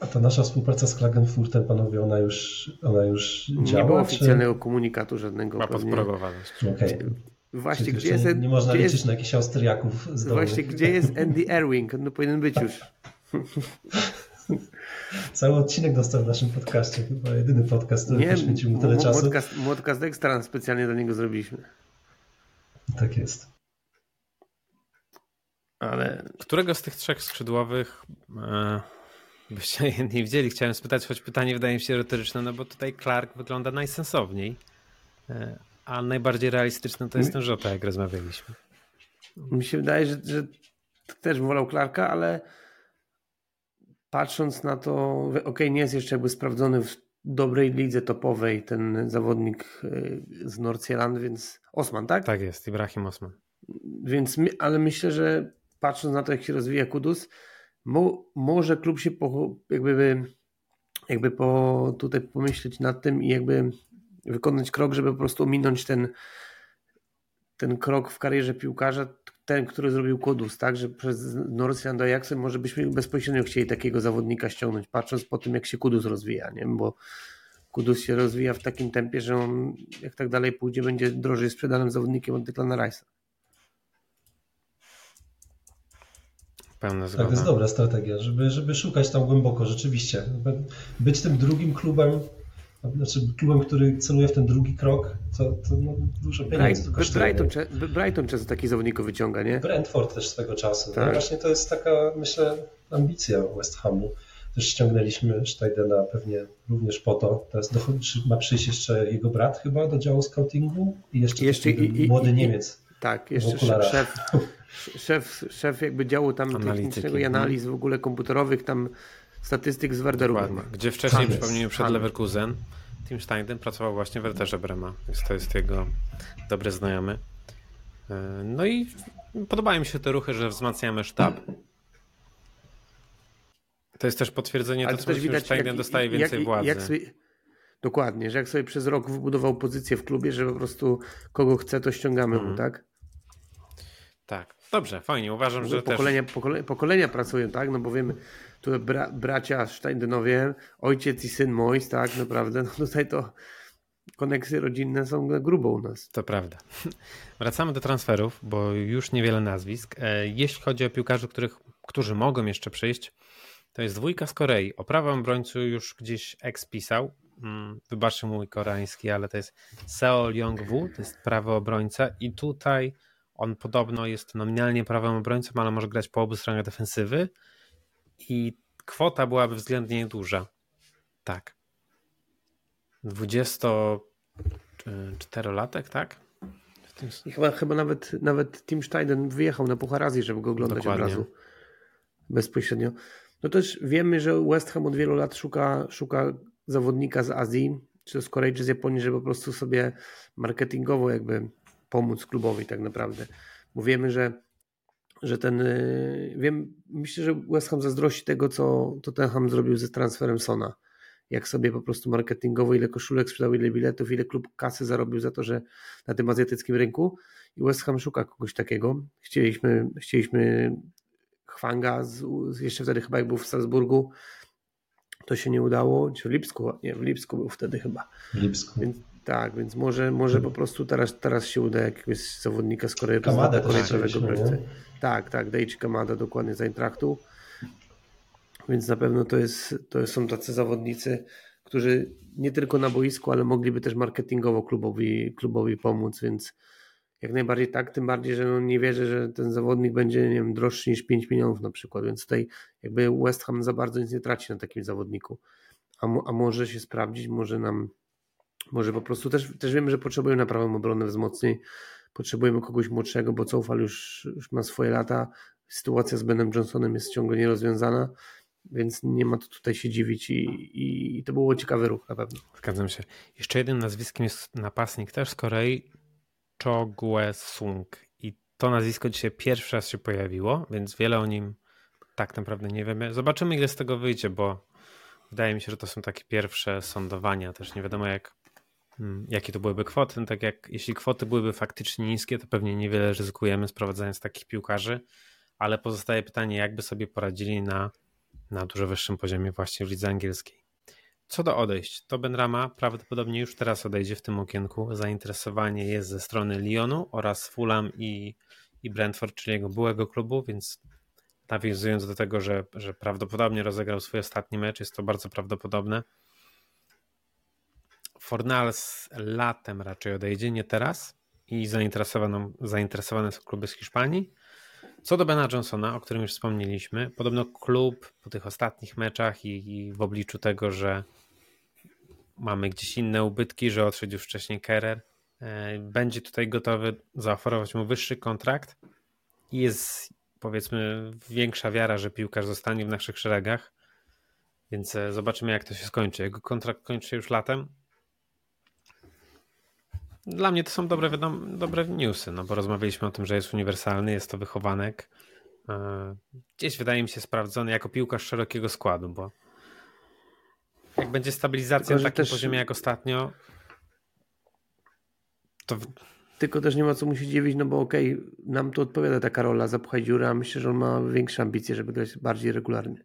A ta nasza współpraca z Klagenfurtem, panowie, ona już, ona już działa? Nie było oficjalnego czy... komunikatu żadnego. Ma podprogowane. Okay. Właśnie, gdzie jest... Nie, nie można liczyć jest... na jakichś Austriaków z Właśnie, gdzie jest Andy Erwing? No powinien być już. Cały odcinek dostał w naszym podcaście, chyba jedyny podcast, który Nie, poświęcił mu tyle czasu. Podcast, podcast Extra specjalnie dla niego zrobiliśmy. Tak jest. Ale... Którego z tych trzech skrzydłowych e, byście nie widzieli? Chciałem spytać, choć pytanie wydaje mi się retoryczne, no bo tutaj Clark wygląda najsensowniej, e, a najbardziej realistyczny to jest ten Żota, jak rozmawialiśmy. Mi się wydaje, że, że też wolał Clarka, ale patrząc na to, ok, nie jest jeszcze jakby sprawdzony w dobrej lidze topowej ten zawodnik y, z Nordsjælland, więc Osman, tak? Tak jest, Ibrahim Osman. Więc, ale myślę, że patrząc na to, jak się rozwija Kudus, Mo, może klub się po, jakby, jakby po, tutaj pomyśleć nad tym i jakby wykonać krok, żeby po prostu ominąć ten, ten krok w karierze piłkarza, ten, który zrobił Kudus, tak, że przez Northland Ajaxem może byśmy bezpośrednio chcieli takiego zawodnika ściągnąć, patrząc po tym, jak się Kudus rozwija, nie? bo Kudus się rozwija w takim tempie, że on jak tak dalej pójdzie, będzie drożej sprzedanym zawodnikiem od Declana Rice'a. Pełna zgoda. Tak, to jest dobra strategia, żeby, żeby szukać tam głęboko, rzeczywiście. Być tym drugim klubem, znaczy klubem, który celuje w ten drugi krok, to, to no, dużo pieniędzy Brighton, Brighton, Brighton często taki zawodników wyciąga, nie? Brentford też swego czasu. No tak. No właśnie to jest taka, myślę, ambicja West Hamu. Też ściągnęliśmy Steidena pewnie również po to. Teraz dochodzi, ma przyjść jeszcze jego brat chyba do działu scoutingu i jeszcze, jeszcze i, młody i, Niemiec. Tak, jeszcze szef, szef, szef jakby działu tam technicznego i analiz w ogóle komputerowych, tam statystyk z Werderu Brema. Gdzie wcześniej, przypomnijmy, przed Leverkusen, Tim Steindem pracował właśnie w Werderze Brema, więc to jest jego dobry znajomy. E, no i podobają mi się te ruchy, że wzmacniamy sztab. To jest też potwierdzenie, to, to co też widać, że Steindem dostaje więcej jak, władzy. Jak sobie, dokładnie, że jak sobie przez rok wybudował pozycję w klubie, że po prostu kogo chce, to ściągamy mu, mhm. tak? Tak, dobrze, fajnie. Uważam, że pokolenia, też... pokolenia, pokolenia pracują, tak? No bo wiemy, tu bra, bracia Steindenowie, ojciec i syn Mois, tak? Naprawdę, no tutaj to koneksje rodzinne są grubo u nas. To prawda. Wracamy do transferów, bo już niewiele nazwisk. E, jeśli chodzi o piłkarzy, których, którzy mogą jeszcze przyjść, to jest dwójka z Korei. O prawym obrońcu już gdzieś ex pisał. Mm, wybaczcie mój koreański, ale to jest Seo Young-woo, to jest prawy obrońca i tutaj on podobno jest nominalnie prawym obrońcą, ale może grać po obu stronach defensywy i kwota byłaby względnie duża. Tak. 24-latek, tak? I chyba, chyba nawet, nawet Tim Steiden wyjechał na Puchar Azji, żeby go oglądać Dokładnie. od razu. Bezpośrednio. No też wiemy, że West Ham od wielu lat szuka, szuka zawodnika z Azji, czy z Korei, czy z Japonii, żeby po prostu sobie marketingowo jakby pomóc klubowi tak naprawdę. Bo wiemy, że, że ten, y, wiem, myślę, że West Ham zazdrości tego, co Tottenham zrobił ze transferem Sona. Jak sobie po prostu marketingowo, ile koszulek sprzedał, ile biletów, ile klub kasy zarobił za to, że na tym azjatyckim rynku. I West Ham szuka kogoś takiego. Chcieliśmy, chcieliśmy Hwanga, z, jeszcze wtedy chyba jak był w Salzburgu, to się nie udało, czy w Lipsku, nie, w Lipsku był wtedy chyba. Lipsku. Więc, tak, więc może, może po prostu teraz, teraz się uda jakiegoś zawodnika z Korei, Kamada Tak, tak, Deichi Kamada dokładnie z Eintrachtu. Więc na pewno to, jest, to są tacy zawodnicy, którzy nie tylko na boisku, ale mogliby też marketingowo klubowi, klubowi pomóc, więc jak najbardziej tak, tym bardziej, że no nie wierzę, że ten zawodnik będzie nie wiem, droższy niż 5 milionów na przykład, więc tutaj jakby West Ham za bardzo nic nie traci na takim zawodniku. A, a może się sprawdzić, może nam, może po prostu też, też wiemy, że potrzebujemy na prawą obronę wzmocnień, potrzebujemy kogoś młodszego, bo Coufal już, już ma swoje lata, sytuacja z Benem Johnsonem jest ciągle nierozwiązana, więc nie ma to tutaj się dziwić i, i, i to było ciekawy ruch na pewno. Zgadzam się. Jeszcze jednym nazwiskiem jest napastnik też z Korei, Chogwe Sung. I to nazwisko dzisiaj pierwszy raz się pojawiło, więc wiele o nim tak naprawdę nie wiemy. Zobaczymy, ile z tego wyjdzie, bo wydaje mi się, że to są takie pierwsze sądowania. Też nie wiadomo, jak, jakie to byłyby kwoty. No tak jak jeśli kwoty byłyby faktycznie niskie, to pewnie niewiele ryzykujemy sprowadzając takich piłkarzy, ale pozostaje pytanie, jakby sobie poradzili na, na dużo wyższym poziomie właśnie w lidze angielskiej. Co do odejść, to Benrama prawdopodobnie już teraz odejdzie w tym okienku. Zainteresowanie jest ze strony Lyonu oraz Fulham i, i Brentford, czyli jego byłego klubu, więc nawiązując do tego, że, że prawdopodobnie rozegrał swój ostatni mecz, jest to bardzo prawdopodobne. Fornals latem raczej odejdzie, nie teraz i zainteresowane, zainteresowane są kluby z Hiszpanii. Co do Bena Johnsona, o którym już wspomnieliśmy, podobno klub po tych ostatnich meczach i, i w obliczu tego, że mamy gdzieś inne ubytki, że odszedł już wcześniej Kerer, e, będzie tutaj gotowy zaoferować mu wyższy kontrakt i jest powiedzmy większa wiara, że piłkarz zostanie w naszych szeregach, więc e, zobaczymy jak to się skończy. Jego kontrakt kończy się już latem. Dla mnie to są dobre, wiadom, dobre newsy, no bo rozmawialiśmy o tym, że jest uniwersalny, jest to wychowanek, e, gdzieś wydaje mi się sprawdzony jako piłkarz szerokiego składu, bo jak będzie stabilizacja Tylko, na takim też... poziomie jak ostatnio, to... Tylko też nie ma co mu się dziwić, no bo okej, okay, nam tu odpowiada taka rola zapchaj dziurę, a myślę, że on ma większe ambicje, żeby grać bardziej regularnie.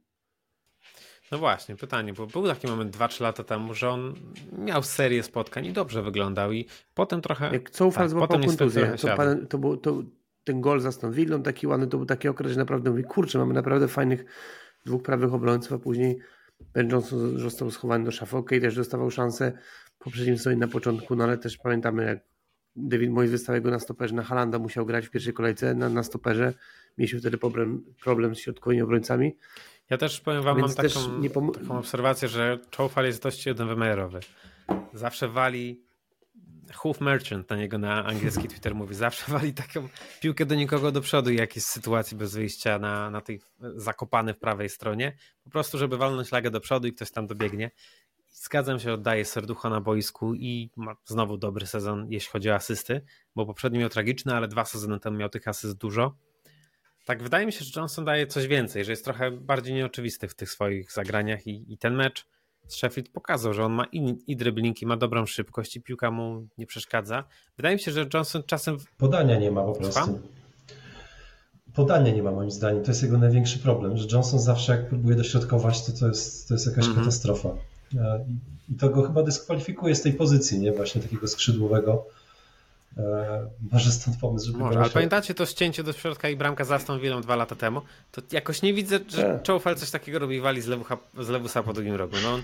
No właśnie, pytanie, bo był taki moment 2-3 lata temu, że on miał serię spotkań i dobrze wyglądał i potem trochę... Jak Coufal tak, złapał kontuzję, to, pan, to, był, to ten gol za Villą taki ładny, to był taki okres, że naprawdę mówi, kurczę, mamy naprawdę fajnych dwóch prawych obrońców, a później Ben Johnson został schowany do szafy, okay, też dostawał szansę poprzednim sezonie na początku, no ale też pamiętamy, jak David Moyes wystawił go na stoperze, na Halanda musiał grać w pierwszej kolejce na, na stoperze, mieliśmy wtedy problem, problem z środkowymi obrońcami, ja też powiem wam, Więc mam taką, pom- taką obserwację, że Chowfal jest dość jednowymiarowy. Zawsze wali Hoof Merchant na niego na angielski Twitter mówi. Zawsze wali taką piłkę do nikogo do przodu, jak jest sytuacji bez wyjścia na, na tej zakopany w prawej stronie. Po prostu, żeby walnąć lagę do przodu i ktoś tam dobiegnie. Zgadzam się, oddaje serducho na boisku i ma znowu dobry sezon, jeśli chodzi o asysty, bo poprzedni miał tragiczny, ale dwa sezony temu miał tych asyst dużo. Tak, wydaje mi się, że Johnson daje coś więcej, że jest trochę bardziej nieoczywisty w tych swoich zagraniach i, i ten mecz z Sheffield pokazał, że on ma i, i driblingi, ma dobrą szybkość i piłka mu nie przeszkadza. Wydaje mi się, że Johnson czasem... Podania nie ma po prostu. Słucham? Podania nie ma moim zdaniem. To jest jego największy problem, że Johnson zawsze jak próbuje dośrodkować, to to jest, to jest jakaś mm -hmm. katastrofa. E, I to go chyba dyskwalifikuje z tej pozycji, nie? Właśnie takiego skrzydłowego może stąd pomysł, żeby Może, ale pamiętacie to ścięcie do środka i bramka za Aston Villą dwa lata temu? To jakoś nie widzę, że Choufal coś takiego robi wali z, Lewucha, z Lewusa po drugim rogu. No on...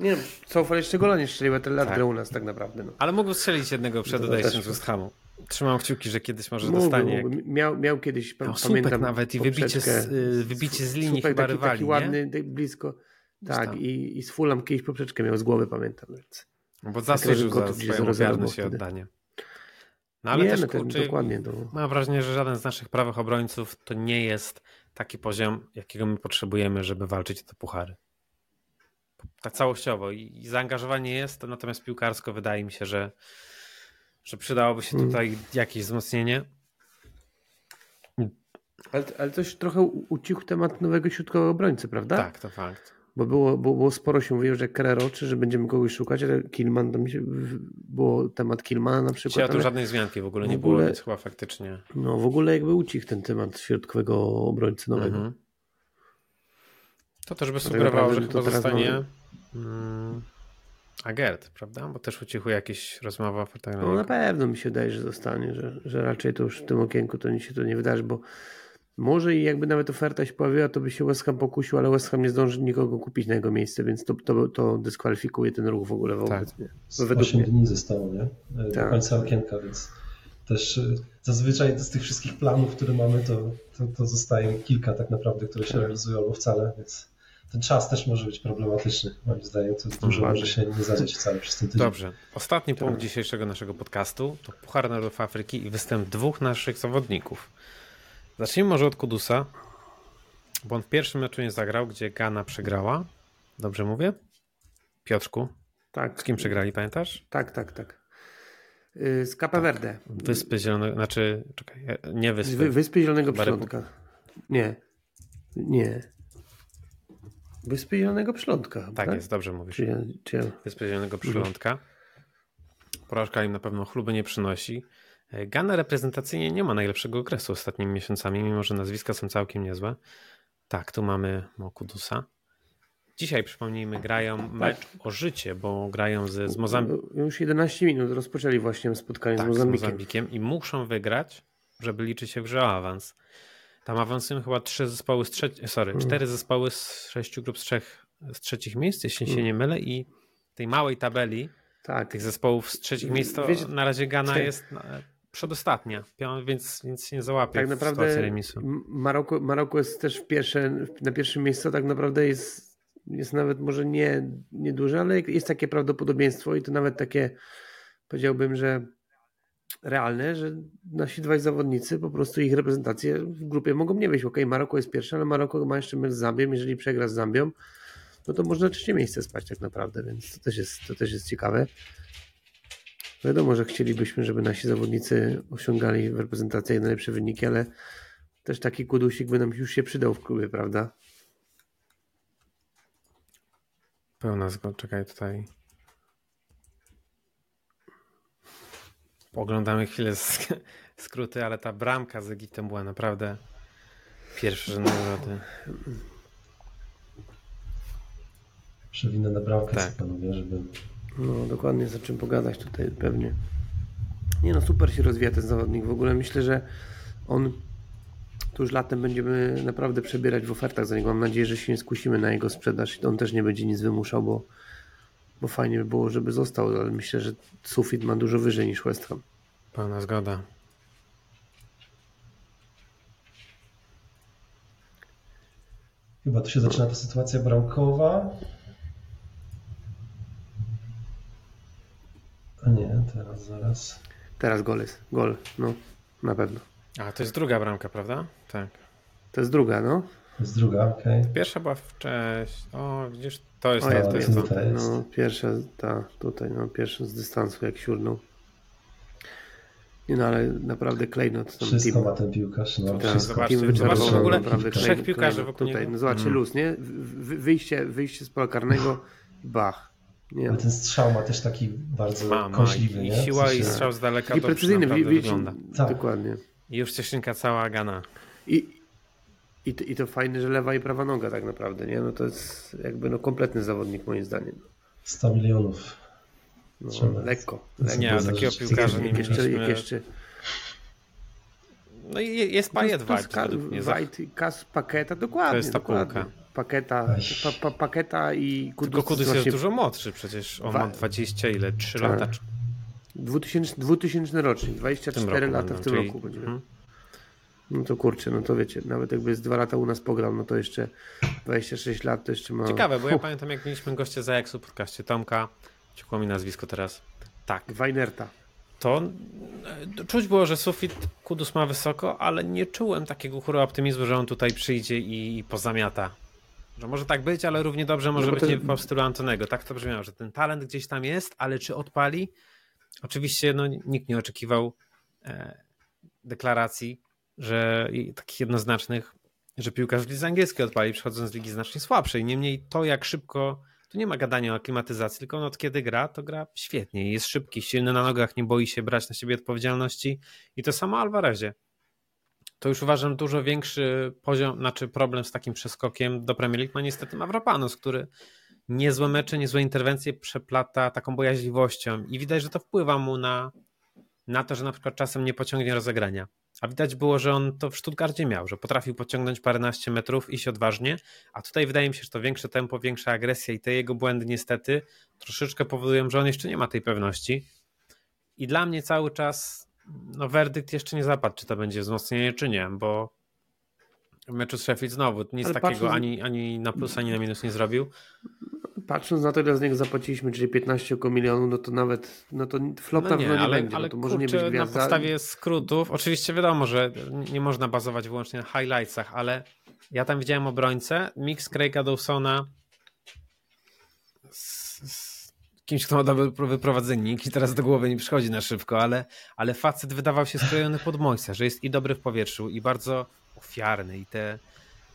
Nie wiem, Choufal jeszcze gola nie strzelił, a ten lat tak. u nas tak naprawdę. No. Ale mógł strzelić jednego przed no odejściem z West Hamu. Trzymam kciuki, że kiedyś może mógł, dostanie. Mógł. Miał, miał kiedyś, miał pamiętam. nawet i wybicie z, y, wybicie z linii chyba taki, rywali, taki ładny, blisko. Tak, i, i z Fulham kiedyś poprzeczkę miał z głowy, pamiętam. Więc. No bo zasłużył za swoją ofiarność i oddanie. No ale nie, też, no, kurczę, dokładnie. To... Mam wrażenie, że żaden z naszych prawych obrońców to nie jest taki poziom, jakiego my potrzebujemy, żeby walczyć o te puchary. Tak całościowo i, i zaangażowanie jest, natomiast piłkarsko wydaje mi się, że, że przydałoby się hmm. tutaj hmm. jakieś wzmocnienie. Ale, ale coś trochę ucichł temat nowego środkowego obrońcy, prawda? Tak, to fakt bo było, było, było sporo się mówiło, że Kerero, czy że będziemy kogoś szukać, ale Kilman, tam się, było temat Kilmana na przykład. Ja tu żadnej zmianki w ogóle nie w ogóle, było, więc chyba faktycznie. No w ogóle jakby ucichł ten temat środkowego obrońcy nowego. Mhm. To też by sugerowało, że chyba zostanie mamy... mm, Agert, prawda? Bo też ucichły jakieś rozmowa o No na pewno mi się wydaje, że zostanie, że, że raczej to już w tym okienku to nic się to nie wydarzy, bo może i jakby nawet oferta się pojawiła, to by się West Ham pokusił, ale West Ham nie zdąży nikogo kupić na jego miejsce, więc to, to, to dyskwalifikuje ten ruch w ogóle wobec tak. mnie. Według 8 dni zostało, nie? Do tak. końca okienka, więc też e, zazwyczaj z tych wszystkich planów, które mamy, to, to, to zostaje kilka tak naprawdę, które się tak. realizują albo wcale, więc ten czas też może być problematyczny. Moim zdaniem to dużo może się nie zadziać wcale przez ten tydzień. Dobrze. Ostatni tak. punkt dzisiejszego naszego podcastu to Puchar Narodów Afryki i występ dwóch naszych zawodników. Zacznijmy może od Kudusa, bo on w pierwszym meczu nie zagrał, gdzie Ghana przegrała. Dobrze mówię? Piotrku? Tak. Z kim przegrali, pamiętasz? Tak, tak, tak. Y, z Cape Verde. Tak. Wyspy Zielonego, znaczy, czekaj, nie Wyspy. Wy, wyspy Zielonego Przylądka. Nie. Nie. Wyspy Zielonego Przylądka. Tak, tak? jest, dobrze mówisz. Czy czy. Wyspy Zielonego Przylądka. Porażka im na pewno chluby nie przynosi. E, Ghana reprezentacyjnie nie ma najlepszego okresu ostatnimi miesiącami, mimo że nazwiska są całkiem niezłe. Tak, tu mamy Mokudusa. Dzisiaj, przypomnijmy, grają tak. mecz o życie, bo grają z, z Mozambikiem. Już 11 minut rozpoczęli właśnie spotkanie tak, z, Mozambikiem. z Mozambikiem. I muszą wygrać, żeby liczyć się w grze o awans. Tam awansują chyba trzy zespoły z trzecich, sorry, hmm. cztery zespoły z sześciu grup z, trzech, z trzecich miejsc, jeśli się nie mylę i tej małej tabeli tak. tych zespołów z trzecich miejsc to Wiecie, na razie Ghana jest przedostatnia, więc, więc nie załapie tak naprawdę remisu. Maroko, Maroko jest też w pierwsze, na pierwszym miejscu, tak naprawdę jest, jest nawet może nie, nie duże, ale jest takie prawdopodobieństwo i to nawet takie powiedziałbym, że realne, że nasi dwaj zawodnicy, po prostu ich reprezentacje w grupie mogą nie wejść. Ok, Maroko jest pierwsze, ale Maroko ma jeszcze mecz z Zambią. Jeżeli przegra z Zambią, no to można trzecie miejsce spać tak naprawdę, więc to też jest, to też jest ciekawe. Wiadomo, że chcielibyśmy, żeby nasi zawodnicy osiągali w reprezentacji najlepsze wyniki, ale też taki kudusik by nam już się przydał w klubie, prawda? Pełna zgoda, czekaj tutaj. Oglądamy chwilę sk skróty, ale ta bramka z Egiptem była naprawdę nagrody. Przewinę na bramkę, Tak. panowie, żeby... No dokładnie, za czym pogadać tutaj pewnie. Nie no, super się rozwija ten zawodnik. W ogóle myślę, że on tu już latem będziemy naprawdę przebierać w ofertach za niego. Mam nadzieję, że się nie skusimy na jego sprzedaż i on też nie będzie nic wymuszał, bo, bo fajnie by było, żeby został, ale myślę, że sufit ma dużo wyżej niż West Ham. Pełna zgoda. Chyba tu się zaczyna ta sytuacja bramkowa. A nie, teraz, zaraz. Teraz gol jest. Gol, no, na pewno. A, to jest druga bramka, prawda? Tak. To jest druga, no. To jest druga, okej. Pierwsza była wcześniej. O, widzisz, to jest O, to, ja to jest to. tutaj jest. No, pierwsza, ta, tutaj, no, pierwszy z dystansu, jak siurnął. Nie no, ale naprawdę klejnot. tam Wszystko team- ma ten piłkarz, no Tak, zobaczcie, Team zobaczcie w ogóle naprawdę trzech klejnot, piłkarzy klejnot wokół tutaj. niego. No zobaczcie, Mm. luz, nie? Wy- Wyjście, wyjście z pola karnego, bach. Nie, Ale ten strzał ma też taki bardzo Ma, ma. kąśliwy, I nie? W siła i sensie- strzał z daleka to precyzyjny, naprawdę wi- wiecie, wygląda. Tak. dokładnie. I już cieszynka cała gana. I, i, to, I to fajne, że lewa i prawa noga tak naprawdę, nie? No to jest jakby no kompletny zawodnik moim zdaniem. 100 milionów. No, lekko. Lekko. Nie, za takiego piłkarza nie jak jeszcze, jak mieliśmy. jeszcze No i je- jest pajet wajt ka- według mnie. Wajt, kas, paketa, dokładnie. To jest ta dokładnie. półka. Paketa, pa, pa, paketa i Kudus. Tylko Kudus jest dużo młodszy przecież. On Wa- ma 20 ile? 3 Tak. lata? czy- 2000, 2000 rocznik, W 24 tym roku lata będą, w tym czyli- roku będzie. Mhm. No to kurczę, no to wiecie, nawet jakby z dwa lata u nas pograł, no to jeszcze 26 lat to jeszcze ma... Ciekawe, bo ja pamiętam jak mieliśmy goście z Ajaxu w podcaście Tomka. Ciekło mi nazwisko teraz. Tak. Weinerta. To e, czuć było, że sufit Kudus ma wysoko, ale nie czułem takiego hura optymizmu, że on tutaj przyjdzie i pozamiata. Że może tak być, ale równie dobrze może No być ten- nie w stylu Antonego. Tak to brzmiało, że ten talent gdzieś tam jest, ale czy odpali? Oczywiście no, nikt nie oczekiwał e, deklaracji, że i takich jednoznacznych, że piłkarz w lidze angielskiej odpali, przychodząc z ligi znacznie słabszej. Niemniej to, jak szybko, tu nie ma gadania o aklimatyzacji, tylko on od kiedy gra, to gra świetnie. Jest szybki, silny na nogach, nie boi się brać na siebie odpowiedzialności. I to samo Alvarezie. To już uważam dużo większy poziom, znaczy problem z takim przeskokiem do Premier League ma niestety Mavropanos, który niezłe mecze, niezłe interwencje przeplata taką bojaźliwością i widać, że to wpływa mu na, na to, że na przykład czasem nie pociągnie rozegrania. A widać było, że on to w Stuttgarcie miał, że potrafił pociągnąć paręnaście metrów, iść odważnie, a tutaj wydaje mi się, że to większe tempo, większa agresja i te jego błędy niestety troszeczkę powodują, że on jeszcze nie ma tej pewności. I dla mnie cały czas no werdykt jeszcze nie zapadł, czy to będzie wzmocnienie, czy nie, bo w meczu z Sheffield znowu nic Ale takiego ani, ani na plus, ani na minus nie zrobił. Patrząc na to, ile z niego zapłaciliśmy, czyli 15 około milionów, no to nawet, no to flop No na nie, pewno nie będzie, ale no to może nie być gwiazda. na podstawie skrótów, oczywiście wiadomo, że nie- nie można bazować wyłącznie na highlightsach, ale ja tam widziałem obrońcę, mix Craiga Dawsona z, z kimś, kto ma dobry wyprowadzennik i teraz do głowy nie przychodzi na szybko, ale, ale facet wydawał się skrojony pod Mojsa, że jest i dobry w powietrzu i bardzo ofiarny i te,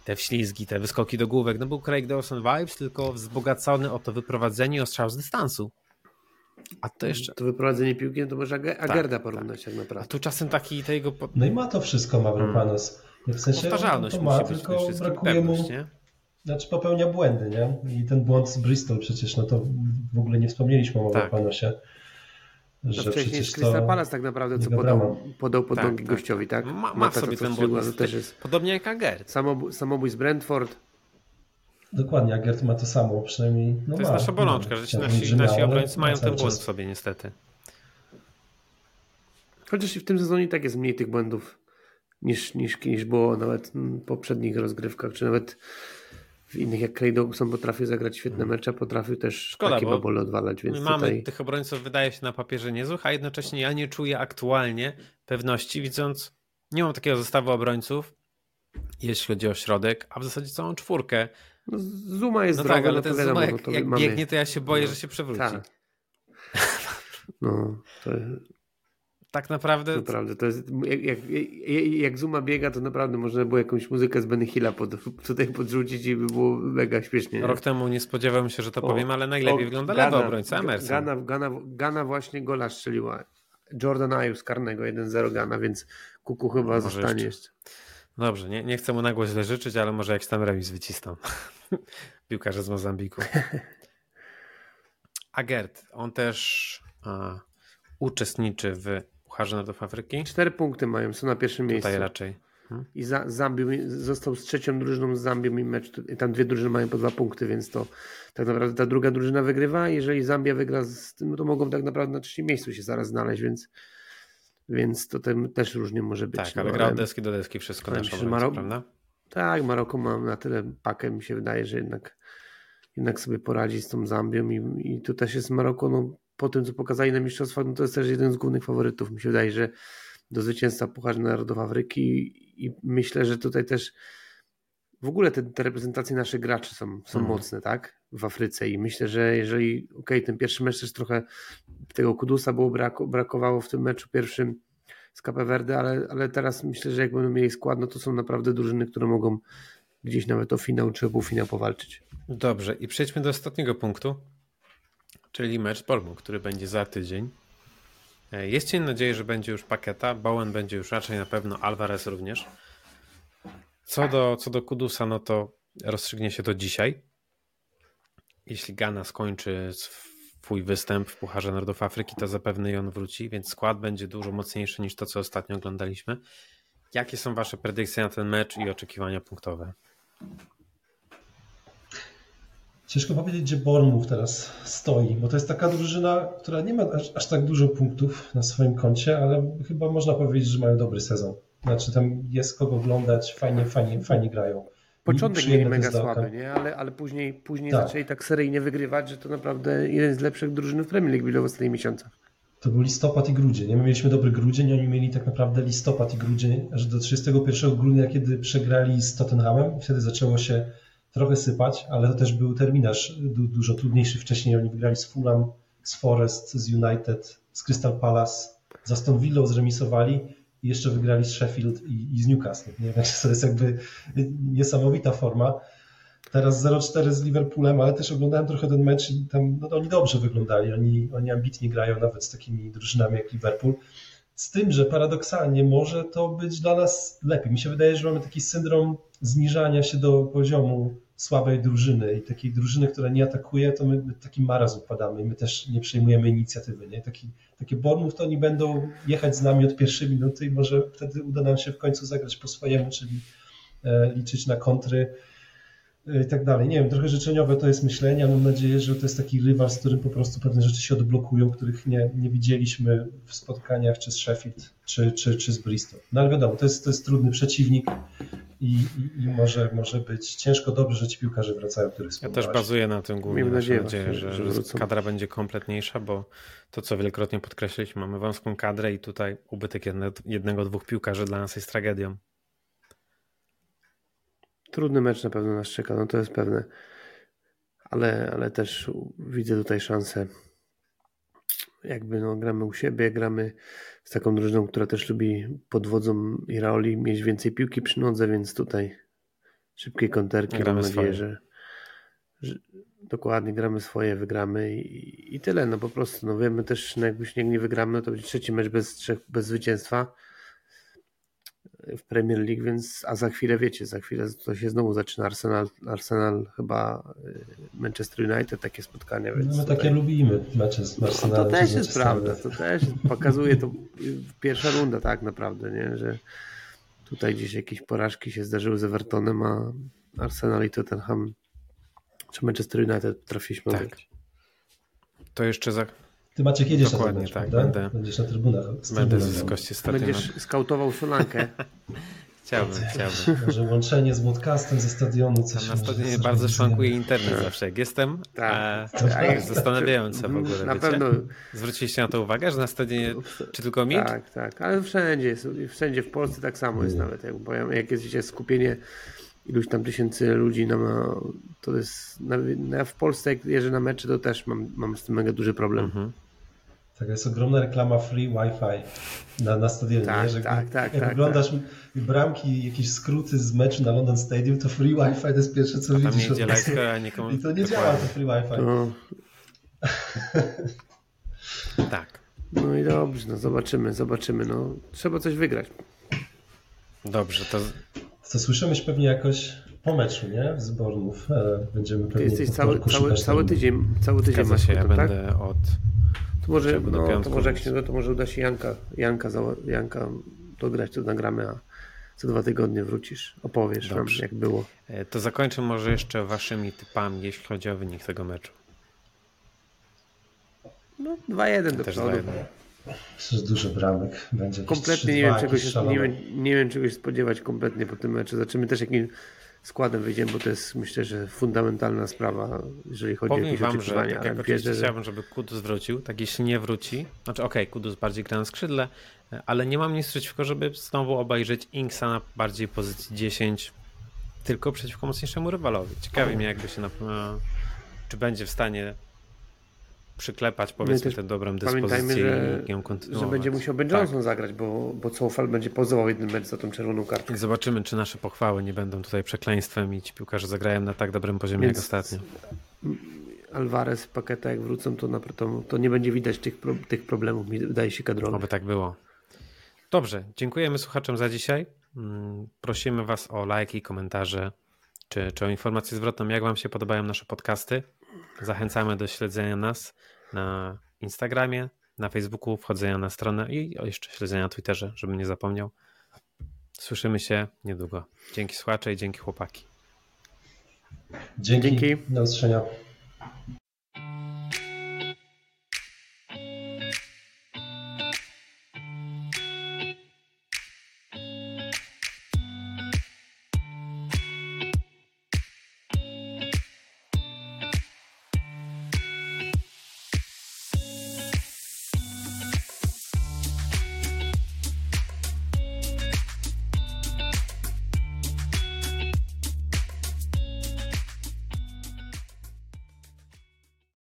te wślizgi, te wyskoki do główek, no był Craig Dawson vibes, tylko wzbogacony o to wyprowadzenie i o strzał z dystansu. A to jeszcze, To wyprowadzenie piłki, no to może Ag- Agerda porównać tak a naprawdę. tu czasem taki te jego po- No i ma to wszystko Mavropanos. W sensie on powtarzalność to ma, musi być tylko brakuje mu, nie? Znaczy popełnia błędy, nie? I ten błąd z Bristol przecież, no to w ogóle nie wspomnieliśmy o Tak. Mavropanosie. To Że wcześniej przecież jest Crystal to... Palace tak naprawdę, co podał, podał pod Tak, nogi tak, gościowi, tak? Ma, ma sobie ten błąd, też jest podobnie jak Agert. samobój, samobój z Brentford. Dokładnie, Agert ma to samo, przynajmniej. No To jest ma, nasza bolączka, że ci Chciałbym, nasi, nasi obrońcy ma mają ten błąd w sobie niestety. Chociaż i w tym sezonie i tak jest mniej tych błędów niż, niż, niż było nawet w poprzednich rozgrywkach, czy nawet w innych, jak Craig Dawson potrafił zagrać świetne mecze, potrafił też. Szkoda, takie bo babole odwalać, więc My mamy tutaj... tych obrońców, wydaje się na papierze niezłych, a jednocześnie ja nie czuję aktualnie pewności, widząc, nie mam takiego zestawu obrońców, jeśli chodzi o środek, a w zasadzie całą czwórkę. No, Zuma jest No zdrowy, tak, ale no ten to wiadomo, Zuma jak, no to jak mamy... biegnie, to ja się boję, no, że się przewróci. Tak. No, to, tak naprawdę. Naprawdę, to jest. Jak, jak, jak Zuma biega, to naprawdę można było jakąś muzykę z Benny Hilla pod, tutaj podrzucić i by było mega śmiesznie. Rok temu nie spodziewałem się, że to o, powiem, ale najlepiej o, wygląda Gana, lewy obrońca Emerson. Gana, Gana, Gana właśnie gola strzeliła. Jordan Ayus karnego 1-0 Gana, więc Kuku chyba może zostanie jeszcze. Dobrze, nie, nie chcę mu na źle życzyć, ale może jakiś tam remis wycisną. Piłkarze z Mozambiku. A Gert, on też a, uczestniczy w Pucharze Narodów Afryki. Cztery punkty mają, są na pierwszym miejscu. Tutaj raczej. Hmm? I za, Zambią został z trzecią drużyną z Zambią i mecz. I tam dwie drużyny mają po dwa punkty, więc to tak naprawdę ta druga drużyna wygrywa. Jeżeli Zambia wygra z tym, to mogą tak naprawdę na trzecim miejscu się zaraz znaleźć, więc więc to tym też różnie może być. Tak, ale no, gra od deski do deski wszystko obrońcę, Marok... prawda? Tak, Maroko ma na tyle pakę, mi się wydaje, że jednak, jednak sobie poradzi z tą Zambią i, i tu też jest Maroko, no, po tym co pokazali na mistrzostwach, no to jest też jeden z głównych faworytów. Mi się wydaje, że do zwycięstwa Pucharze Narodów Afryki i, i myślę, że tutaj też w ogóle te, te reprezentacje naszych graczy są, są mm. mocne, tak? W Afryce i myślę, że jeżeli, okej, okay, ten pierwszy mecz też trochę tego Kudusa było brak, brakowało w tym meczu pierwszym z Cape Verde, ale, ale teraz myślę, że jak będą mieli skład, no to są naprawdę drużyny, które mogą gdzieś nawet o finał czy o półfinał powalczyć. Dobrze i przejdźmy do ostatniego punktu, czyli mecz Polmu, który będzie za tydzień. E, jest cień nadzieję, że będzie już Paketa, Bowen będzie już raczej na pewno, Alvarez również. Co do, co do Kudusa, no to rozstrzygnie się to dzisiaj. Jeśli Gana skończy swój występ w Pucharze Narodów Afryki, to zapewne i on wróci, więc skład będzie dużo mocniejszy niż to, co ostatnio oglądaliśmy. Jakie są Wasze predykcje na ten mecz i oczekiwania punktowe? Ciężko powiedzieć, gdzie Bormów teraz stoi, bo to jest taka drużyna, która nie ma aż, aż, tak dużo punktów na swoim koncie, ale chyba można powiedzieć, że mają dobry sezon. Znaczy tam jest kogo oglądać, fajnie, fajnie, fajnie grają. Początek mieli mega słaby, nie? Ale, ale później, później tak. zaczęli tak seryjnie wygrywać, że to naprawdę jeden z lepszych drużyn w Premier League było w ostatnich miesiącach. To był listopad i grudzień. Nie? My mieliśmy dobry grudzień, oni mieli tak naprawdę listopad i grudzień, aż do 31 grudnia, kiedy przegrali z Tottenhamem. Wtedy zaczęło się trochę sypać, ale to też był terminarz dużo trudniejszy. Wcześniej oni wygrali z Fulham, z Forest, z United, z Crystal Palace, z Aston Villa zremisowali i jeszcze wygrali z Sheffield i, i z Newcastle. Nie? Więc to jest jakby niesamowita forma. Teraz 0-4 z Liverpoolem, ale też oglądałem trochę ten mecz i tam no, oni dobrze wyglądali. Oni, oni ambitnie grają nawet z takimi drużynami jak Liverpool. Z tym, że paradoksalnie może to być dla nas lepiej. Mi się wydaje, że mamy taki syndrom zniżania się do poziomu słabej drużyny i takiej drużyny, która nie atakuje, to my taki marazm upadamy i my też nie przejmujemy inicjatywy. Nie? Taki, takie Bormów to oni będą jechać z nami od pierwszej minuty i może wtedy uda nam się w końcu zagrać po swojemu, czyli e, liczyć na kontry e, i tak dalej. Nie wiem, trochę życzeniowe to jest myślenie, mam nadzieję, że to jest taki rywal, z którym po prostu pewne rzeczy się odblokują, których nie, nie widzieliśmy w spotkaniach czy z Sheffield, czy, czy, czy z Bristol. No ale wiadomo, to jest, to jest trudny przeciwnik i, i, i, może, może być ciężko dobrze, że ci piłkarze wracają, których Ja też bazuję na tym głównie. Mam nadzieję, nadzieję że, że, kadra będzie kompletniejsza, bo to, co wielokrotnie podkreśliliśmy, mamy wąską kadrę i tutaj ubytek jednego, jednego dwóch piłkarzy dla nas jest tragedią. Trudny mecz na pewno nas czeka, no to jest pewne. Ale, ale też widzę tutaj szansę jakby no, gramy u siebie, gramy z taką drużyną, która też lubi pod wodzą Iraoli mieć więcej piłki przy nodze, więc tutaj szybkie konterki. Gramy Mam nadzieję, że, że, dokładnie gramy swoje, wygramy i, i, tyle. No po prostu, no wiemy też, no jakbyś nie wygramy, no to będzie trzeci mecz bez, bez zwycięstwa w Premier League, więc a za chwilę wiecie, za chwilę to się znowu zaczyna Arsenal, Arsenal chyba y, Manchester United, takie spotkania. Więc no my tutaj... takie lubimy mecze z Arsenalem. No to też jest prawda, to też pokazuje to pierwsza runda tak naprawdę, nie? że tutaj gdzieś jakieś porażki się zdarzyły z Evertonem, a Arsenal i Tottenham czy Manchester United trafiliśmy tak. To jeszcze za, ty Maciek jedziesz Dokładnie, na tak. Będę, Będziesz na trybunach. Będę z kości Będziesz skautował Szolankę. Chciałbym, chciałbym. Może łączenie z podcastem ze stadionu. Coś na stadionie bardzo szwankuje internet zawsze. Jak jestem, tak, a, tak. zastanawiające w ogóle. Na wiecie? pewno. Zwróciliście na to uwagę, że na stadionie, czy tylko mi? Tak, tak, ale wszędzie jest, wszędzie w Polsce tak samo jest nawet. Jak, jak jest skupienie iluś tam tysięcy ludzi, no, to jest, na, w Polsce jak jeżdżę na mecze, to też mam, mam z tym mega duży problem. Mhm. Taka jest ogromna reklama free Wi-Fi na, na stadionie. Tak, nie? Że tak, jak, tak, jak tak, oglądasz bramki, jakieś skróty z meczu na London Stadium, to free Wi-Fi to jest pierwsze, co Tam widzisz. nie idzie od razu. live, a nikomu... I to nie działa, to free Wi-Fi. No, Tak. no i dobrze, no zobaczymy, zobaczymy. No, trzeba coś wygrać. Dobrze, to To słyszymy się pewnie jakoś po meczu, nie? Z Bornów. E, Będziemy Ty pewnie jesteś cały, cały, cały tydzień, cały tydzień masz się, ja tak? będę od... To może, no, to może jak się uda, to może uda się Janka, Janka, Janka dograć, to nagramy, a za dwa tygodnie wrócisz, opowiesz nam jak było. E, To zakończę może jeszcze waszymi typami, jeśli chodzi o wynik tego meczu. No 2-1 do przodu. Że dużo bramek będzie. Kompletnie 3-2, nie wiem, czego się, nie, wiem, nie wiem czego się spodziewać kompletnie po tym meczu. Zobaczymy też jakim składem wyjdziemy, bo to jest myślę, że fundamentalna sprawa, jeżeli chodzi o Powiem jakieś wam, że oczekiwania. tak jak wierzę, że- chciałbym, żeby Kudus wrócił, tak jeśli nie wróci, znaczy okej, Kudus bardziej gra na skrzydle, ale nie mam nic przeciwko, żeby znowu obejrzeć Inksa na bardziej pozycji 10, tylko przeciwko mocniejszemu rywalowi. Ciekawi mnie jakby się na czy będzie w stanie przyklepać powiedzmy tę dobrą pamiętajmy, dyspozycję że- i ją że kontynuować. będzie musiał Ben Tak. Johnson zagrać, bo, bo Cofal będzie pauzował jeden mecz za tą czerwoną kartkę. Zobaczymy, czy nasze pochwały nie będą tutaj przekleństwem i ci piłkarze zagrają na tak dobrym poziomie Więc- jak ostatnio. Alvarez, Paketa jak wrócą, to, napr- to, to nie będzie widać tych, pro, tych problemów, mi wydaje się, kadrowych. Oby tak było. Dobrze, dziękujemy słuchaczom za dzisiaj. Mm, Prosimy Was o lajki, komentarze czy, czy o informację zwrotną, jak Wam się podobają nasze podcasty. Zachęcamy do śledzenia nas na Instagramie, na Facebooku, wchodzenia na stronę i jeszcze śledzenia na Twitterze, żebym nie zapomniał. Słyszymy się niedługo. Dzięki słuchacze i dzięki chłopaki. Dzięki. Dzięki. Do usłyszenia.